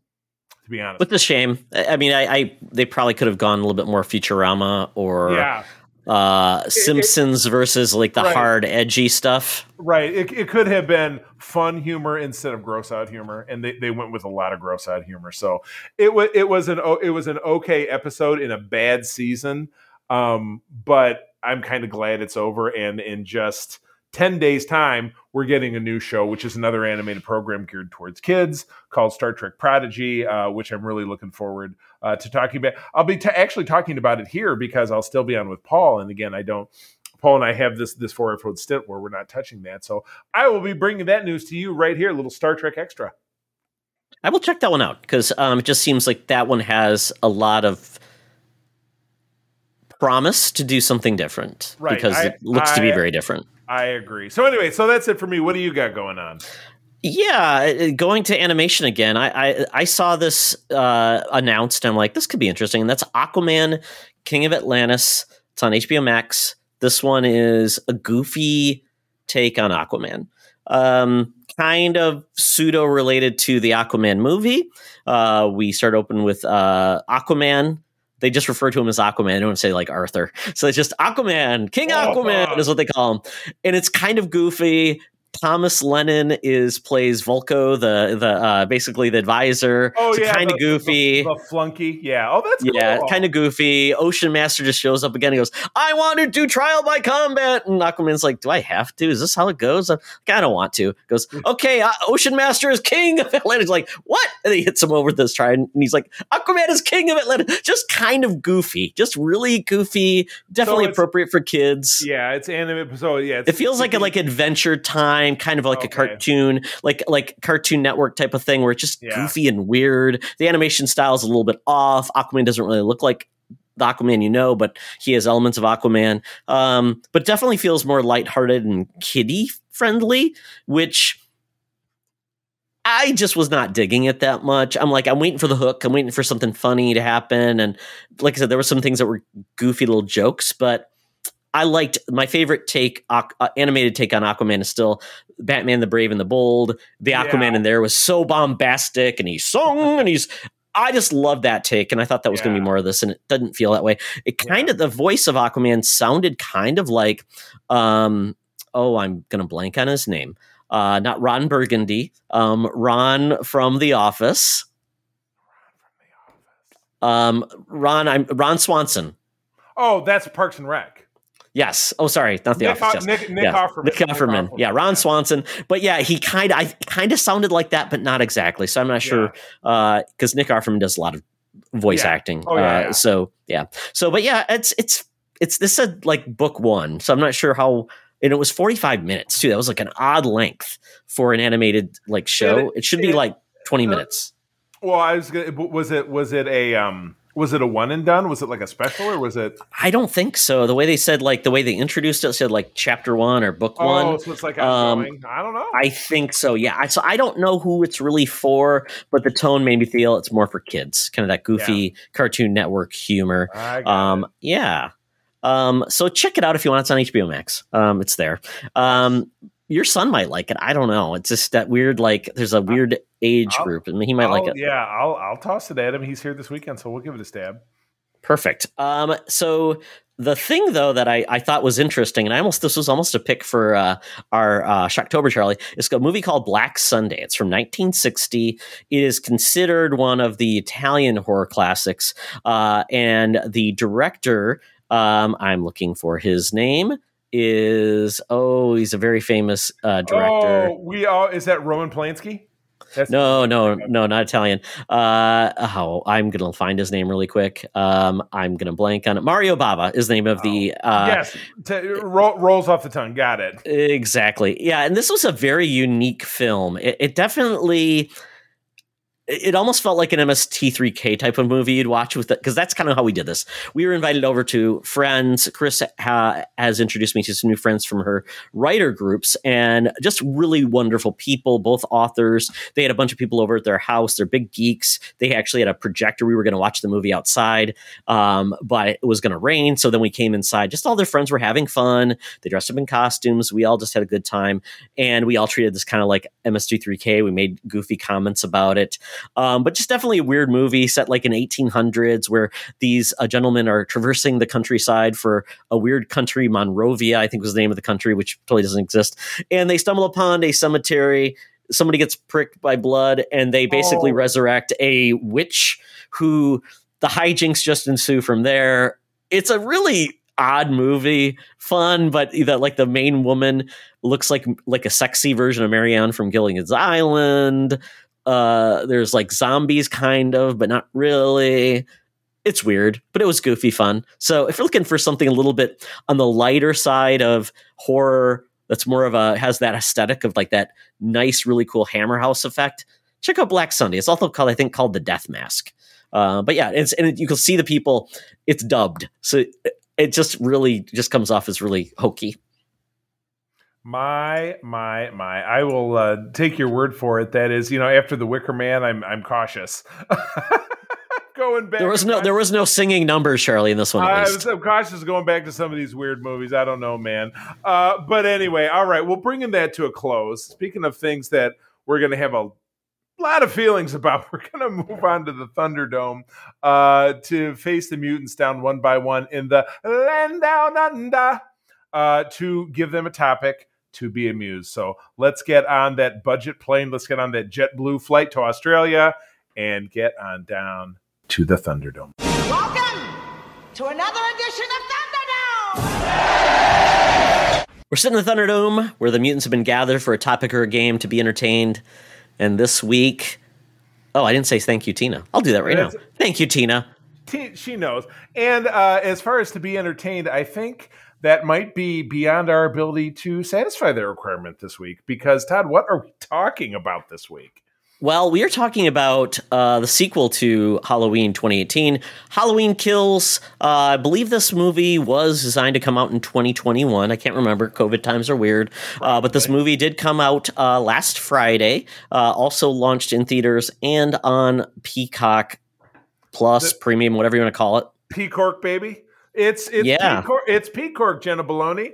To be honest, With the shame, I mean, I, I they probably could have gone a little bit more Futurama or yeah, uh, Simpsons versus like the Right. hard, edgy stuff. right. It, it could have been fun humor instead of gross out humor, and they, they went with a lot of gross out humor. So it was it was an it was an okay episode in a bad season, um, but I'm kind of glad it's over. And in just ten days' time, we're getting a new show, which is another animated program geared towards kids called Star Trek Prodigy, uh, which I'm really looking forward uh, to talking about. I'll be t- actually talking about it here because I'll still be on with Paul, and again, I don't. Paul and I have this this four episode stint where we're not touching that, so I will be bringing that news to you right here, a little Star Trek extra. I will check that one out because um, it just seems like that one has a lot of promise to do something different Right. because I- it looks to be very different. I agree. So anyway, so that's it for me. What do you got going on? Yeah, going to animation again. I I, I saw this uh, announced. I'm like, this could be interesting. And that's Aquaman, King of Atlantis. It's on HBO Max. This one is a goofy take on Aquaman. Um, kind of pseudo related to the Aquaman movie. Uh, we start open with uh, Aquaman. They just refer to him as Aquaman. They don't say like Arthur. So it's just Aquaman, King Oh. Aquaman is what they call him. And it's kind of goofy Thomas Lennon is plays Vulko, the the uh, basically the advisor. Oh It's yeah, kind of goofy. the, the flunky. Yeah. Oh, that's yeah, cool. kind of goofy. Ocean Master just shows up again. He goes, "I want to do trial by combat," and Aquaman's like, "Do I have to? Is this how it goes?" I'm like, I don't want to. Goes, "Okay, uh, Ocean Master is king of Atlantis." Like, what? And he hits him over this trident, and he's like, "Aquaman is king of Atlantis." Just kind of goofy, just really goofy. Definitely it's- appropriate for kids. Yeah, it's anime. So yeah, it's, It feels like a like Adventure Time, kind of like a cartoon, like like Cartoon Network type of thing, where it's just Yeah. goofy and weird. The animation style is a little bit off. Aquaman doesn't really look like the Aquaman you know, but he has elements of Aquaman. Um, but definitely feels more lighthearted and kiddie friendly, which I just was not digging it that much. I'm like, I'm waiting for the hook. I'm waiting for something funny to happen. And like I said, there were some things that were goofy little jokes, but I liked my favorite take, uh, animated take on Aquaman is still Batman the Brave and the Bold. The Yeah. Aquaman in there was so bombastic and he sung and he's. I just love that take, and I thought that was going to be more of this, and it doesn't feel that way. It kind of the voice of Aquaman sounded kind of like, um, oh, I'm going to blank on his name. Uh, not Ron Burgundy, um, Ron from The Office. Um, Ron, I'm Ron Swanson. Oh, that's Parks and Rec. Yes. Oh, sorry, not The Nick, Office. Nick, Nick yeah. Offerman. Nick Offerman. Yeah, Ron Swanson. But yeah, he kind of I kind of sounded like that, but not exactly. So I'm not sure Uh because Nick Offerman does a lot of voice Yeah. acting. Oh, yeah, uh, yeah. So yeah. So but yeah, it's it's it's this said like book one. So I'm not sure how. And it was 45 minutes too. That was like an odd length for an animated like show. it- It, should be it- like 20 uh, minutes. Well, I was gonna, was it was it a um was it a one and done? Was it like a special or was it I don't think so. The way they said like the way they introduced it said like chapter one or book oh one. so it's like Um. I don't know. I think so. Yeah. I, so I don't know who it's really for, but the tone made me feel it's more for kids, kind of that goofy Cartoon Network humor. Um, yeah. Um, so check it out if you want. It's on HBO Max. Um, it's there. Um, your son might like it. I don't know. It's just that weird. Like, there's a weird age I'll- group, and he might like I'll- it. Yeah, I'll I'll toss it at him. He's here this weekend, so we'll give it a stab. Perfect. Um, so the thing though that I, I thought was interesting, and I almost this was almost a pick for uh, our uh, Shocktober Charlie, is a movie called Black Sunday. It's from 1960. It is considered one of the Italian horror classics, uh, and the director, um, I'm looking for his name, is oh, he's a very famous uh, director. Oh, we all is that Roman Polanski? That's No, no, no, not Italian. Uh, oh, I'm gonna find his name really quick. Um, I'm gonna blank on it. Mario Bava is the name of the. Uh, yes, t- ro- rolls off the tongue. Got it. Exactly. Yeah, and this was a very unique film. It, it definitely. It almost felt like an MST3K type of movie you'd watch with it because that's kind of how we did this. We were invited over to friends. Chris ha, has introduced me to some new friends from her writer groups and just really wonderful people, both authors. They had a bunch of people over at their house. They're big geeks. They actually had a projector. We were going to watch the movie outside, um, but it was going to rain. So then we came inside. Just all their friends were having fun. They dressed up in costumes. We all just had a good time. And we all treated this kind of like MST3K. We made goofy comments about it. Um, but just definitely a weird movie set like in 1800s where these uh, gentlemen are traversing the countryside for a weird country, Monrovia, I think was the name of the country, which totally doesn't exist. And they stumble upon a cemetery. Somebody gets pricked by blood, and they basically Oh. resurrect a witch who the hijinks just ensue from there. It's a really odd movie, fun, but that like the main woman looks like like a sexy version of Mary Ann from Gilligan's Island. Uh, there's like zombies, kind of, but not really. It's weird, but it was goofy fun. So if you're looking for something a little bit on the lighter side of horror, that's more of a has that aesthetic of like that nice, really cool Hammer House effect. Check out Black Sunday. It's also called, I think, called the Death Mask. Uh, but yeah, it's and it, you can see the people. It's dubbed, so it, it just really just comes off as really hokey. My my my! I will uh, take your word for it. That is, you know, after the Wicker Man, I'm I'm cautious. going back, There was no there was no singing numbers, Charlie, in this one. I was, I'm cautious going back to some of these weird movies. I don't know, man. Uh, but anyway, all right. Well, bringing that to a close. Speaking of things that we're going to have a lot of feelings about, we're going to move on to the Thunderdome uh, to face the mutants down one by one in the land down under uh, to give them a topic to be amused. So let's get on that budget plane. Let's get on that JetBlue flight to Australia and get on down to the Thunderdome. Welcome to another edition of Thunderdome! We're sitting in the Thunderdome where the mutants have been gathered for a topic or a game to be entertained. And this week, oh, I didn't say thank you, Tina. I'll do that right now. That's- Thank you, Tina. T- she knows. And uh, as far as to be entertained, I think that might be beyond our ability to satisfy that requirement this week. Because Todd, what are we talking about this week? Well, we are talking about uh, the sequel to Halloween 2018, Halloween Kills. Uh, I believe this movie was designed to come out in 2021. I can't remember. COVID times are weird. Uh, but this movie did come out uh, last Friday, uh, also launched in theaters and on Peacock Plus, The- Premium, whatever you want to call it. P-Cork, baby. It's it's Yeah. It's P-Cork, Jenna Baloney.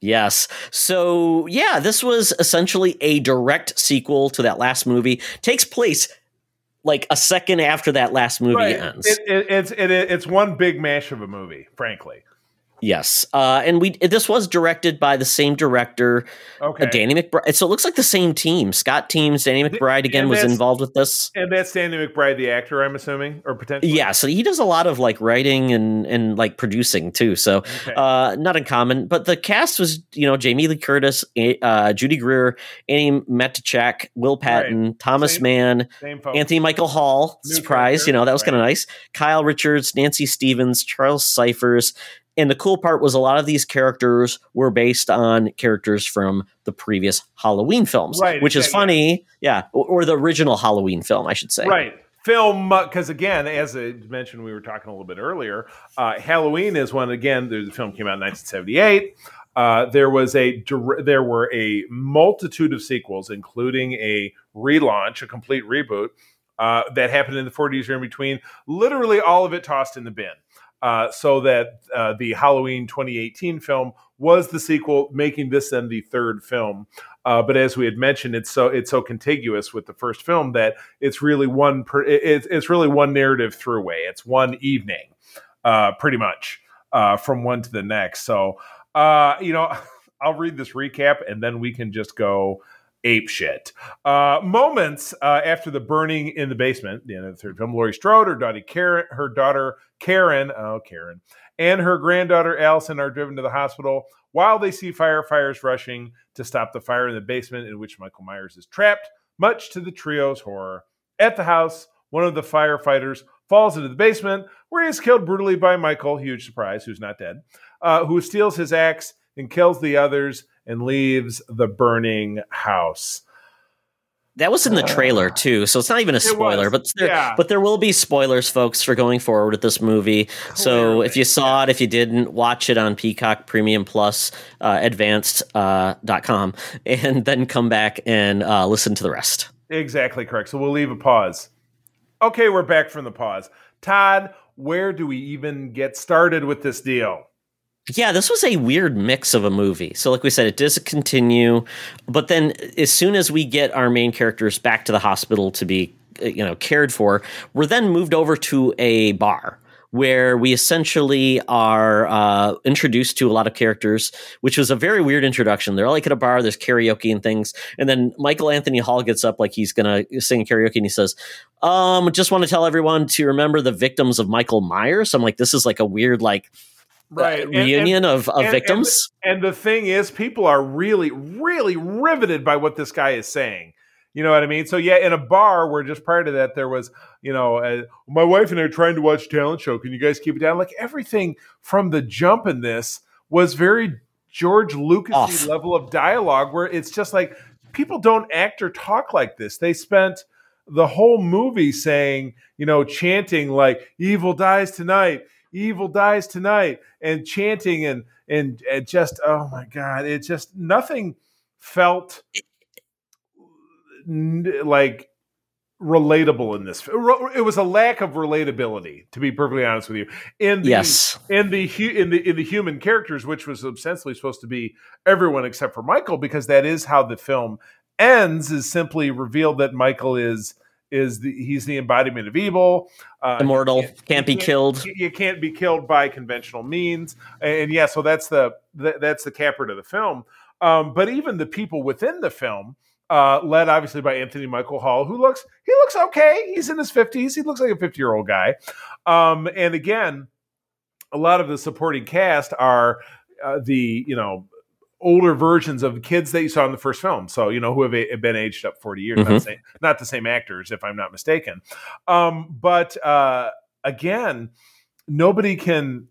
Yes. So, yeah, this was essentially a direct sequel to that last movie. Takes place like a second after that last movie ends. It, it, it's it, it's one big mash of a movie, frankly. Yes. Uh, and we this was directed by the same director, uh, Okay. Danny McBride. So it looks like the same team. Scott Teems, Danny McBride again was involved with this. And that's Danny McBride, the actor, I'm assuming, or potentially. Yeah, so he does a lot of like writing and and like producing too. So Okay. uh, not uncommon. But the cast was you know Jamie Lee Curtis, uh, Judy Greer, Andi Matichak, Will Patton, Thomas Same- Mann, Same. Anthony Michael Hall. New surprise, character, you know that was right. kind of nice. Kyle Richards, Nancy Stevens, Charles Cyphers. And the cool part was a lot of these characters were based on characters from the previous Halloween films, Right, which is funny. Yeah, or, or the original Halloween film, I should say. Right. Film, because again, as I mentioned, we were talking a little bit earlier. Uh, Halloween is when again the film came out in 1978. Uh, there was a there were a multitude of sequels, including a relaunch, a complete reboot uh, that happened in the 40s or in between. Literally all of it tossed in the bin. Uh, so that uh, the Halloween 2018 film was the sequel, making this then the third film. Uh, but as we had mentioned, it's so it's so contiguous with the first film that it's really one per, it, it's- it's really one narrative throughway. It's one evening, uh, pretty much uh, from one to the next. So you know, I'll read this recap and then we can just go ape shit. Uh, moments uh, after the burning in the basement, the end of the third film, Laurie Strode, her daughter Karen, her daughter Karen, oh Karen, and her granddaughter Allison are driven to the hospital while they see firefighters rushing to stop the fire in the basement in which Michael Myers is trapped, much to the trio's horror. At the house, one of the firefighters falls into the basement where he is killed brutally by Michael, huge surprise, who's not dead, uh, who steals his axe and kills the others and leaves the burning house. That was in the trailer too, so it's not even a spoiler. But there, yeah. but there will be spoilers, folks, for going forward with this movie. So if you saw it, if you didn't, watch it on Peacock Premium Plus, uh, Advanced uh, dot com, and then come back and uh, listen to the rest. Exactly correct. So we'll leave a pause. Okay, we're back from the pause. Todd, where do we even get started with this deal? Yeah, this was a weird mix of a movie. So, like we said, it does continue, but then as soon as we get our main characters back to the hospital to be, uh, you know, cared for, we're then moved over to a bar where we essentially are uh, introduced to a lot of characters, which was a very weird introduction. They're like at a bar, there's karaoke and things, and then Michael Anthony Hall gets up like he's gonna sing karaoke, and he says, "Um, just want to tell everyone to remember the victims of Michael Myers." I'm like, this is like a weird like Right. uh, And- reunion of, of and- victims. And the thing is, people are really, really riveted by what this guy is saying. You know what I mean? So yeah, in a bar where just prior to that there was, you know, uh, my wife and I are trying to watch talent show. Can you guys keep it down? Like everything from the jump in this was very George Lucas level of dialogue, where it's just like people don't act or talk like this. They spent the whole movie saying, you know, chanting like "Evil dies tonight." Evil dies tonight, and chanting and and, and just oh my god, it just nothing felt n- like relatable in this. It was a lack of relatability, to be perfectly honest with you. In the, Yes. in the in the in the human characters, which was ostensibly supposed to be everyone except for Michael, because that is how the film ends. Is simply revealed that Michael is is the he's the embodiment of evil, uh, Immortal, you can't be you killed. You can't be killed by conventional means, and yeah, so that's the that, that's the capper to the film. Um, but even the people within the film, uh, led obviously by Anthony Michael Hall, who looks he looks okay. He's in his fifties. He looks like a fifty year old guy. Um, and again, a lot of the supporting cast are uh, the you know older versions of kids that you saw in the first film. So you know who have, a- been aged up forty years. Not, Mhm. the same, not the same actors, if I'm not mistaken. Um, but uh, again, nobody can.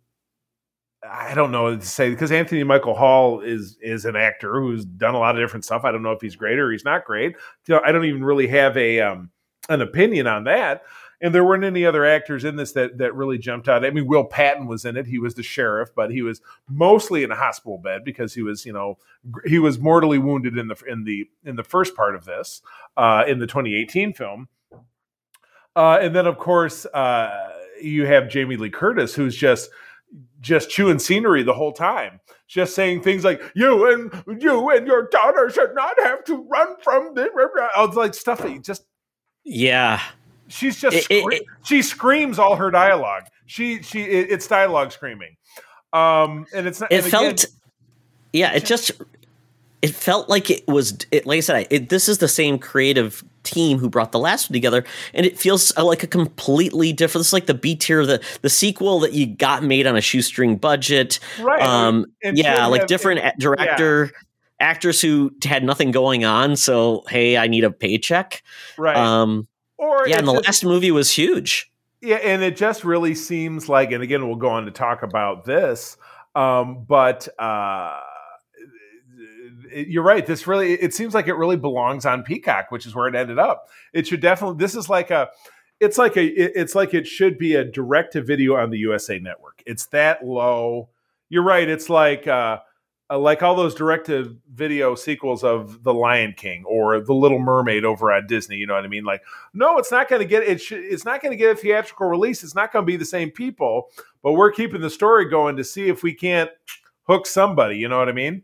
I don't know to say because Anthony Michael Hall is is an actor who's done a lot of different stuff. I don't know if he's great or he's not great. I don't even really have a um, an opinion on that. And there weren't any other actors in this that that really jumped out. I mean, Will Patton was in it. He was the sheriff, but he was mostly in a hospital bed because he was, you know, he was mortally wounded in the in the in the first part of this uh, in the 2018 film. Uh, and then, of course, uh, you have Jamie Lee Curtis, who's just just chewing scenery the whole time, just saying things like "you and you and your daughter should not have to run from this." I was like stuff that you just Yeah. She's just It- it- scre- it- she screams all her dialogue. She she it, it's dialogue screaming. Um, and it's not. It and again- felt Yeah, it just it felt like it was it, like I said, it, this is the same creative team who brought the last one together, and it feels uh, like a completely different. It's like the B tier, the the sequel that you got made on a shoestring budget. right. Um, And yeah, like have- different director actors who had nothing going on. So hey, I need a paycheck. right. Um, or yeah, and the just- last movie was huge. Yeah, and it just really seems like, and again, we'll go on to talk about this, um, but uh, you're right. This really, it seems like it really belongs on Peacock, which is where it ended up. It should definitely. This is like a. It's like a. It's like it should be a direct to video on the USA Network. It's that low. You're right. It's like. Uh, uh, like all those direct to video sequels of The Lion King or The Little Mermaid over at Disney, you know what I mean? Like, no, it's not going to get it. Should, it's not going to get a theatrical release. It's not going to be the same people, but we're keeping the story going to see if we can't hook somebody. You know what I mean?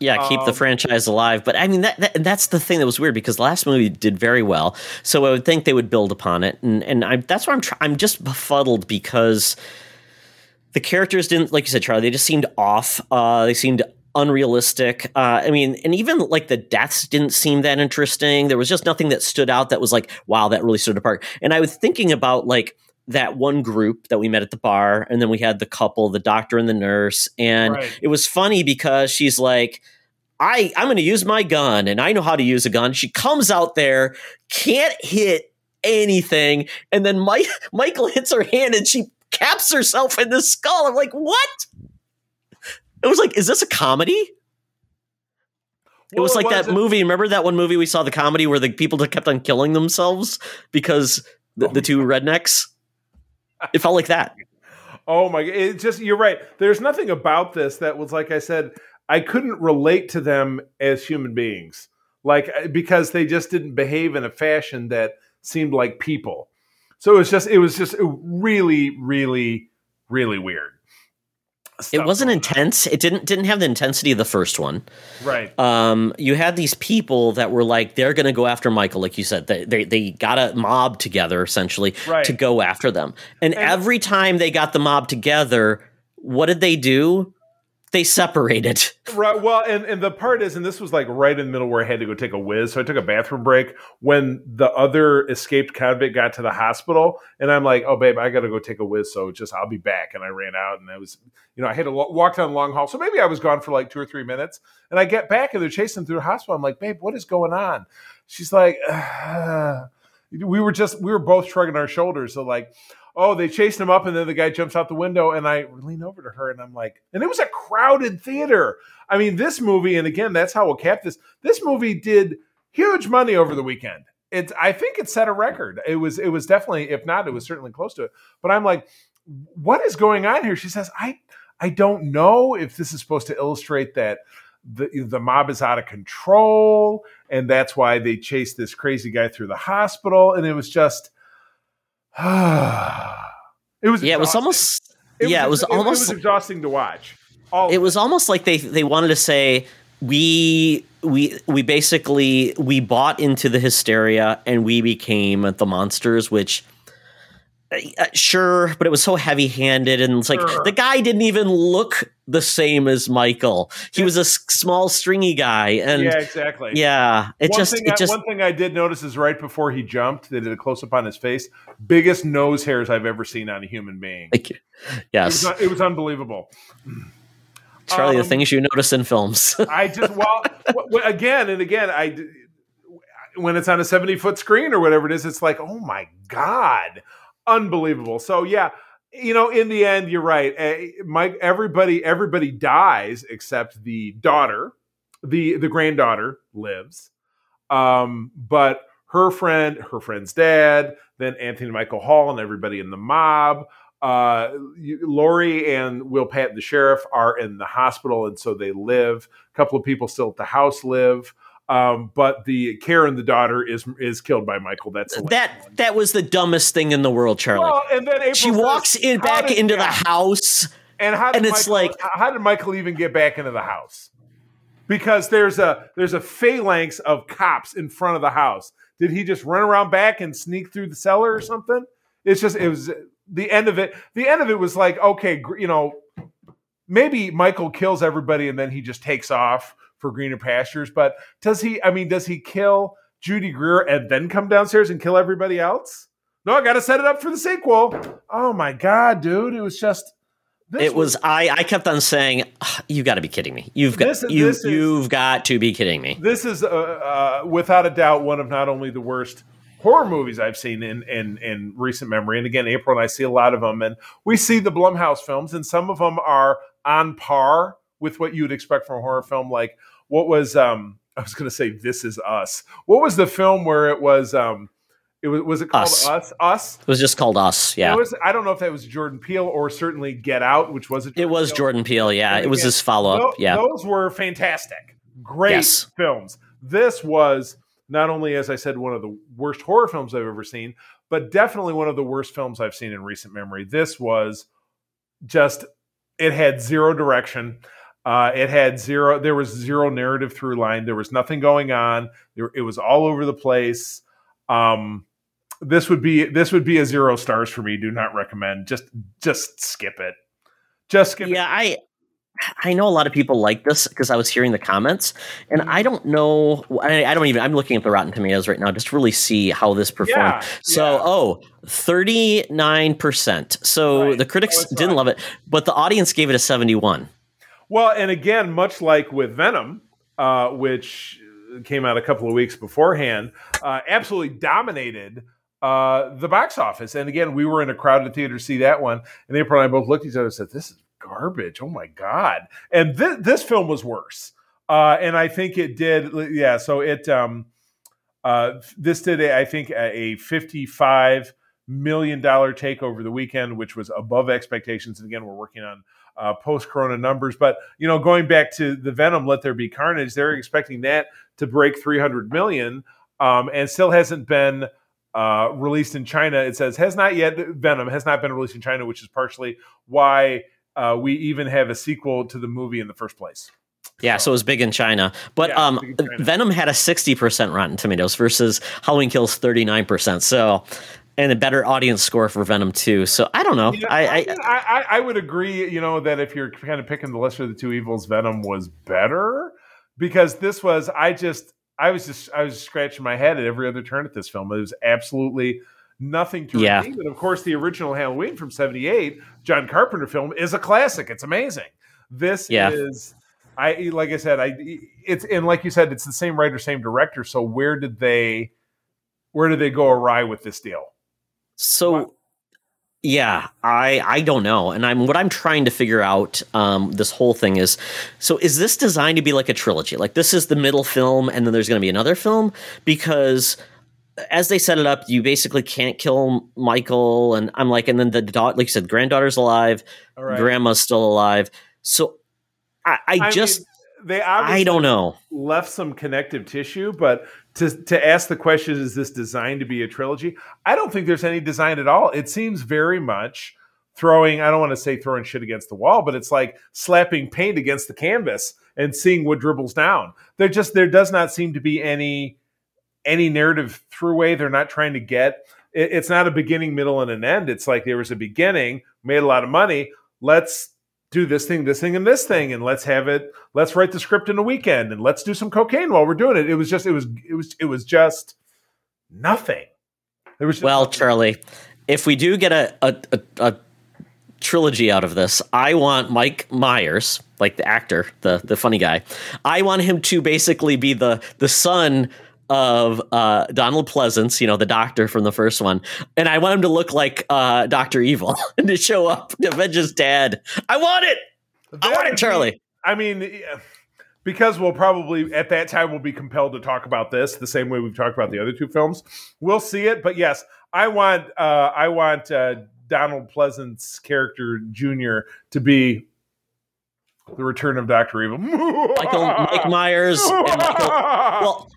Yeah, keep the Um, franchise alive. But I mean, that, that that's the thing that was weird because the last movie did very well. So I would think they would build upon it, and and I, that's why I'm try- I'm just befuddled because the characters didn't, like you said, Charlie. They just seemed off. Uh, they seemed unrealistic. Uh, I mean, and even like the deaths didn't seem that interesting. There was just nothing that stood out that was like, wow, that really stood apart. And I was thinking about like that one group that we met at the bar, and then we had the couple, the doctor and the nurse, and Right. it was funny because she's like. I, I'm going to use my gun and I know how to use a gun. She comes out there, can't hit anything. And then Mike, Michael hits her hand and she caps herself in the skull. I'm like, what? It was like, is this a comedy? it was like that wasn't- movie. Remember that one movie we saw, the comedy where the people kept on killing themselves because the, Oh the two rednecks? It felt like that. Oh my! It just you're right. There's nothing about this that was like I said. I couldn't relate to them as human beings, like uh, because they just didn't behave in a fashion that seemed like people. So it was just it was just really, really, really weird. It wasn't going on. intense. It didn't didn't have the intensity of the first one. right? um, you had these people that were like they're going to go after Michael, like you said. They they, they got a mob together essentially Right. to go after them. And, And- every time they got the mob together, what did they do? They separated. Right. Well, and, and the part is, and this was like right in the middle where I had to go take a whiz. So I took a bathroom break when the other escaped convict got to the hospital. And I'm like, oh, babe, I got to go take a whiz. So just, I'll be back. And I ran out and I was, you know, I had to walk down the long hall. So maybe I was gone for like two or three minutes. And I get back and they're chasing through the hospital. I'm like, babe, what is going on? She's like, "Ah." we were just, we were both shrugging our shoulders. So like, oh, they chased him up, and then the guy jumps out the window, and I lean over to her, and I'm like, and it was a crowded theater. I mean, this movie, and again, that's how we'll cap this. This movie did huge money over the weekend. It's, I think it set a record. It was, it was definitely, if not, it was certainly close to it. But I'm like, what is going on here? She says, I, I don't know if this is supposed to illustrate that the the mob is out of control, and that's why they chased this crazy guy through the hospital, and it was just. it was Yeah, it was almost yeah, it was almost it was exhausting to watch. All it was almost like they they wanted to say we we we basically we bought into the hysteria and we became the monsters which uh, sure but it was so heavy-handed and it's like Sure. the guy didn't even look the same as Michael. He was a s- small, stringy guy, and yeah, yeah, exactly. it one just thing it I, just one thing I did notice is right before he jumped, they did a close up on his face. Biggest nose hairs I've ever seen on a human being. like, It yes, was, it was unbelievable. Charlie, the um, things you notice in films. I just well again and again I when it's on a 70 foot screen or whatever it is it's like oh my god unbelievable so yeah you know in the end you're right. Eh, Mike everybody everybody dies except the daughter. The the granddaughter lives. Um but her friend her friend's dad then Anthony Michael Hall and everybody in the mob. Uh, Laurie and Will Patton, the sheriff, are in the hospital, and so they live. A couple of people still at the house live, um, but the Karen, the daughter, is is killed by Michael. That's that that was the dumbest thing in the world, Charlie. Well, and then April she says, walks in back into the house. and how and it's Michael, like- how did Michael even get back into the house? Because there's a there's a phalanx of cops in front of the house. Did he just run around back and sneak through the cellar or something? It's just it was the end of it. The end of it was like okay, you know, maybe Michael kills everybody and then he just takes off for greener pastures. But does he? I mean, does he kill Judy Greer and then come downstairs and kill everybody else? No, I got to set it up for the sequel. Oh my god, dude! It was just. This it was I. I kept on saying, "Ugh, "You got to be kidding me! You've got This you. this is- you've got to be kidding me!" this is uh, uh, without a doubt one of not only the worst horror movies I've seen in, in in recent memory. And again, April and I see a lot of them, and we see the Blumhouse films, and some of them are on par with what you would expect from a horror film. Like what was um I was going to say This Is Us. What was the film where it was um it was was it called Us. Us? Us. It was just called Us. Yeah, It was. I don't know if that was Jordan Peele or certainly Get Out, which was it It was Peele. Jordan Peele. Yeah, And it was his follow up. Yeah, those were fantastic, great Yes. films. This was not only, as I said, one of the worst horror films I've ever seen, but definitely one of the worst films I've seen in recent memory. This was just it had zero direction. Uh, it had zero. There was zero narrative through line. There was nothing going on. There, it was all over the place. Um, this would be this would be a zero stars for me. Do not recommend. Just just skip it. Just skip it. yeah. I I know a lot of people like this because I was hearing the comments, and I don't know. I, I don't even. I'm looking at the Rotten Tomatoes right now just to really see how this performed. Yeah, so, yeah. oh, 39%. So Right. the critics Oh, didn't love it, but the audience gave it a 71. Well, and again, much like with Venom, uh, which came out a couple of weeks beforehand, uh, absolutely dominated uh, the box office. And again, we were in a crowded theater to see that one, and April and I both looked at each other and said, "This is garbage! Oh my god!" And thi- this film was worse. Uh, and I think it did. Yeah, so it um, uh, this did, a, I think, a, a fifty-five million dollar take over the weekend, which was above expectations. And again, we're working on uh, post-corona numbers, but you know, going back to the Venom, Let There Be Carnage, they're expecting that to break three hundred million, um, and still hasn't been uh, released in China. It says has not yet. Venom has not been released in China, which is partially why uh, we even have a sequel to the movie in the first place. Yeah, so it was big in China. But Yeah, um, in China. Venom had a 60% Rotten Tomatoes versus Halloween Kills 39%. So, and a better audience score for Venom too. So I don't know. You know, I, I, I, I, I would agree, you know, that if you're kind of picking the lesser of the two evils, Venom was better because this was, I just, I was just, I was scratching my head at every other turn at this film. It was absolutely nothing to Yeah. redeem. And of course, the original Halloween from 78, John Carpenter film, is a classic. It's amazing. This Yeah. is, I, like I said, I, it's, and like you said, it's the same writer, same director. So where did they, where did they go awry with this deal? So yeah, I I don't know. And I'm what I'm trying to figure out um this whole thing is so is this designed to be like a trilogy? Like this is the middle film and then there's going to be another film because as they set it up, you basically can't kill Michael and I'm like and then the daughter like you said granddaughter's alive, right. grandma's still alive. So I, I, I just mean, they I don't know. left some connective tissue, but to to ask the question, is this designed to be a trilogy? I don't think there's any design at all. It seems very much throwing, I don't want to say throwing shit against the wall, but it's like slapping paint against the canvas and seeing what dribbles down. There just there does not seem to be any any narrative throughway. They're not trying to get it, it's not a beginning, middle, and an end. It's like there was a beginning, made a lot of money. Let's do this thing, this thing, and this thing, and let's have it. Let's write the script in a weekend, and let's do some cocaine while we're doing it. It was just, it was, it was, it was just nothing. There was just Well. Charlie, if we do get a, a, a, a trilogy out of this, I want Mike Myers, like the actor, the the funny guy. I want him to basically be the the son of uh, Donald Pleasence, you know, the doctor from the first one, and I want him to look like uh, Doctor Evil and to show up to avenge his dad. I want it. I want it, Charlie. I mean, because we'll probably at that time we'll be compelled to talk about this the same way we've talked about the other two films. We'll see it, but yes, I want uh, I want uh, Donald Pleasence's character Junior to be the Return of Doctor Evil. Michael Mike Myers and Michael. Well,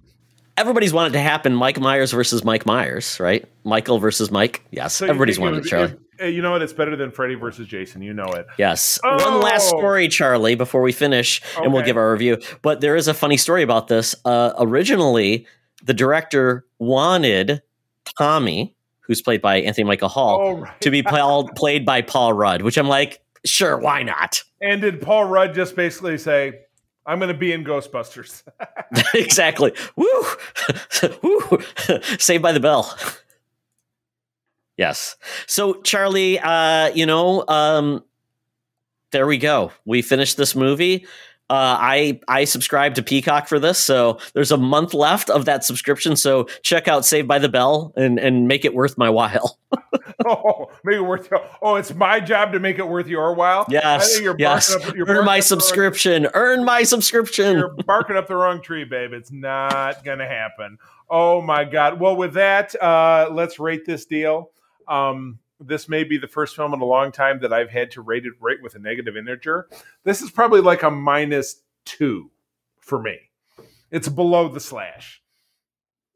everybody's wanted to happen. Mike Myers versus Mike Myers, right? Michael versus Mike. Yes, So everybody's wanted it, Charlie. uh, you know what? It's better than Freddy versus Jason. You know it. Yes. Oh! One last story, Charlie, before we finish, and we'll give our review. But there is a funny story about this. Uh, originally, the director wanted Tommy, who's played by Anthony Michael Hall, Oh, right. to be played by Paul Rudd, which I'm like, sure, why not? And did Paul Rudd just basically say, "I'm going to be in Ghostbusters"? exactly. Woo! Woo! Saved by the bell. Yes. So, Charlie, uh, you know, um, there we go. We finished this movie. Uh, I I subscribe to Peacock for this, so there's a month left of that subscription. So check out Saved by the Bell and and make it worth my while. oh, make it worth. Oh, it's my job to make it worth your while. I Yes, think you're yes. up, Earn my the wrong- subscription. Earn my subscription. You're barking up the wrong tree, babe. It's not going to happen. Oh my god. Well, with that, uh, let's rate this deal. Um, this may be the first film in a long time that I've had to rate it rate with a negative integer. This is probably like a minus two for me. It's below the slash.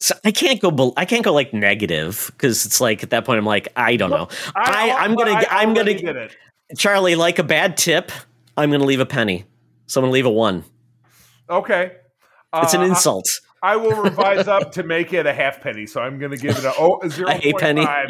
So I can't go. bel I can't go like negative because it's like at that point I'm like I don't know. I, I'm gonna. I I'm gonna. did it. Charlie, like a bad tip, I'm gonna leave a penny. So I'm gonna leave a one. Okay. It's an Uh, insult. I will revise up to make it a half penny. So I'm going to give it a oh zero A hay penny. a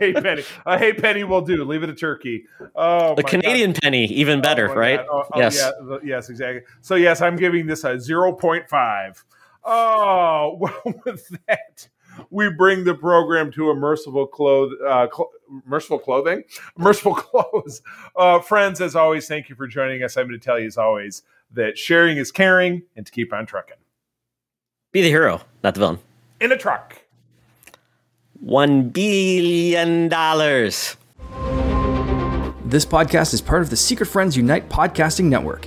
hay penny. A hay penny will do. Leave it a turkey. Oh, a Canadian penny, even better, Oh, right? Oh, oh, yes. yeah, yes, exactly. So yes, I'm giving this a zero point five. Oh well, with that. We bring the program to a merciful clothe, uh, cl- merciful clothing, merciful close. Uh, friends, as always, thank you for joining us. I'm going to tell you, as always, that sharing is caring, and to keep on trucking Be the hero, not the villain. in a truck. One billion dollars. This podcast is part of the Secret Friends Unite podcasting network.